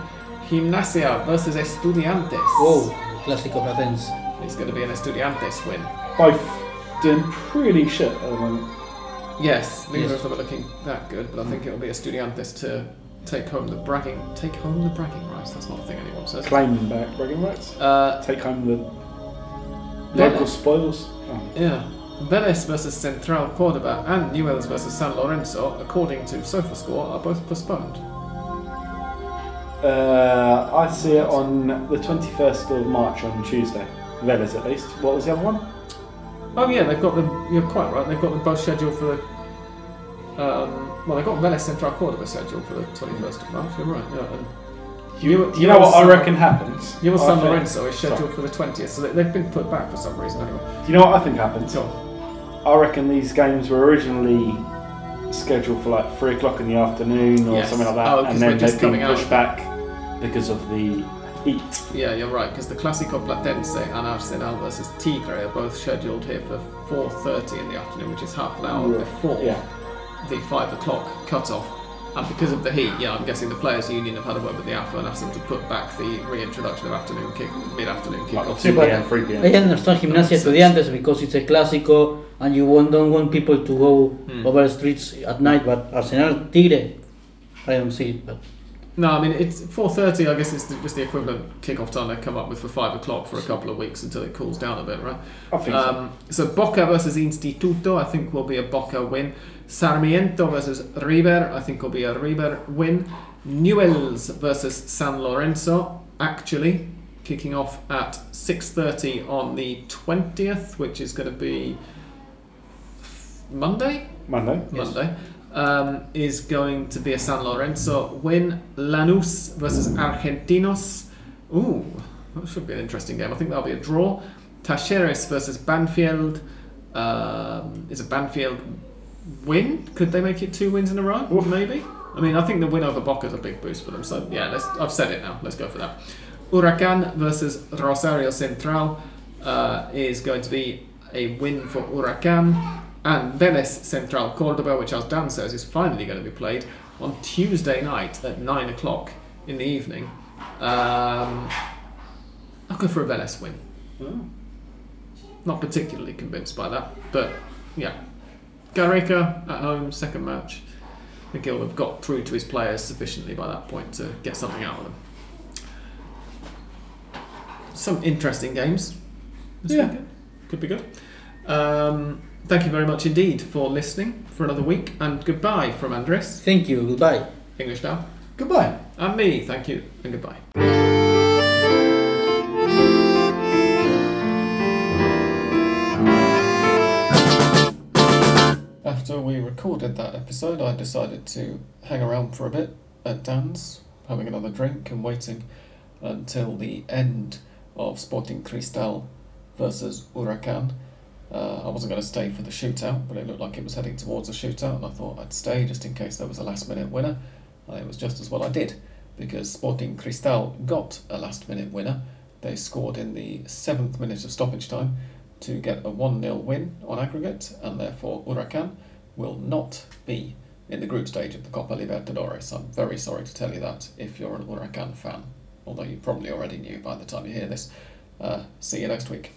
Gimnasia versus Estudiantes. Whoa, Clásico Platense. It's going to be an Estudiantes win. Both doing pretty shit at the moment. Yes, neither Yes. of them are looking that good, but I think it'll be Estudiantes to take home the bragging take home the bragging rights. That's not a thing anyone says. Claiming back bragging rights. Uh, Take home the Vélez. local spoils. Oh. Yeah. Vélez versus Central Cordoba and Newells versus San Lorenzo, according to SofaScore, are both postponed. Uh, I see it on the 21st of March on Tuesday. Vélez at least. What was the other one? Oh yeah, they've got them. You're quite right. They've got them both scheduled for the. Um, well, they've got Vélez Central Cordoba scheduled for the 21st of March. You're right. Yeah. And You, you know what I reckon happens? I San think- Lorenzo is scheduled for the 20th, so they- they've been put back for some reason anyway. Do you know what I think happens? So, I reckon these games were originally scheduled for like three o'clock in the afternoon or Yes. something like that, Oh, and then they've been coming out. back because of the heat. yeah, you're right because the Clásico Platense and Arsenal versus Tigre are both scheduled here for 4:30 in the afternoon, which is half an hour Yeah. before Yeah. the five o'clock cut-off. And because of the heat, yeah, I'm guessing the players' union have had a word with the AFA and asked them to put back the reintroduction of afternoon kick, mid-afternoon Like kickoffs. 2 p.m., 3 p.m. I understand Gimnasia Estudiantes because it's a Clásico and you want, don't want people to go Hmm. over the streets at night, but Arsenal Tigre, I don't see it. But No, I mean it's 4:30. I guess it's the, just the equivalent kickoff time they come up with for five o'clock for a couple of weeks until it cools down a bit, right? I think so. Um, so Boca versus Instituto, I think will be a Boca win. Sarmiento versus River, I think will be a River win. Newells versus San Lorenzo, actually kicking off at 6:30 on the 20th, which is going to be Monday. Monday. Yes. Um, is going to be a San Lorenzo win. Lanús versus Argentinos. Ooh, that should be an interesting game. I think that'll be a draw. Talleres versus Banfield. Um, is a Banfield win? Could they make it two wins in a row? Oof. Maybe. I mean, I think the win over Boca is a big boost for them. So yeah, let's, I've said it now. Let's go for that. Huracan versus Rosario Central uh, is going to be a win for Huracan. And Vélez Central Cordoba, which as Dan says is finally going to be played on Tuesday night at 9 o'clock in the evening. Um, I'll go for a Vélez win. Oh. Not particularly convinced by that, but yeah. Gareca at home, second match. I think he'll have got through to his players sufficiently by that point to get something out of them. Some interesting games. Yeah. weekend. Could be good. Um, thank you very much indeed for listening for another week, and goodbye from Andres, Thank you. Goodbye. English now, Goodbye. and me. Thank you, and goodbye. After we recorded that episode, I decided to hang around for a bit at Dan's, having another drink and waiting until the end of Sporting Cristal versus Huracan. Uh, I wasn't going to stay for the shootout, but it looked like it was heading towards a shootout, and I thought I'd stay just in case there was a last minute winner. And it was just as well I did, because Sporting Cristal got a last minute winner. They scored in the seventh minute of stoppage time to get a 1 0 win on aggregate, and therefore Huracan will not be in the group stage of the Copa Libertadores. I'm very sorry to tell you that if you're an Huracan fan, although you probably already knew by the time you hear this. Uh, see you next week.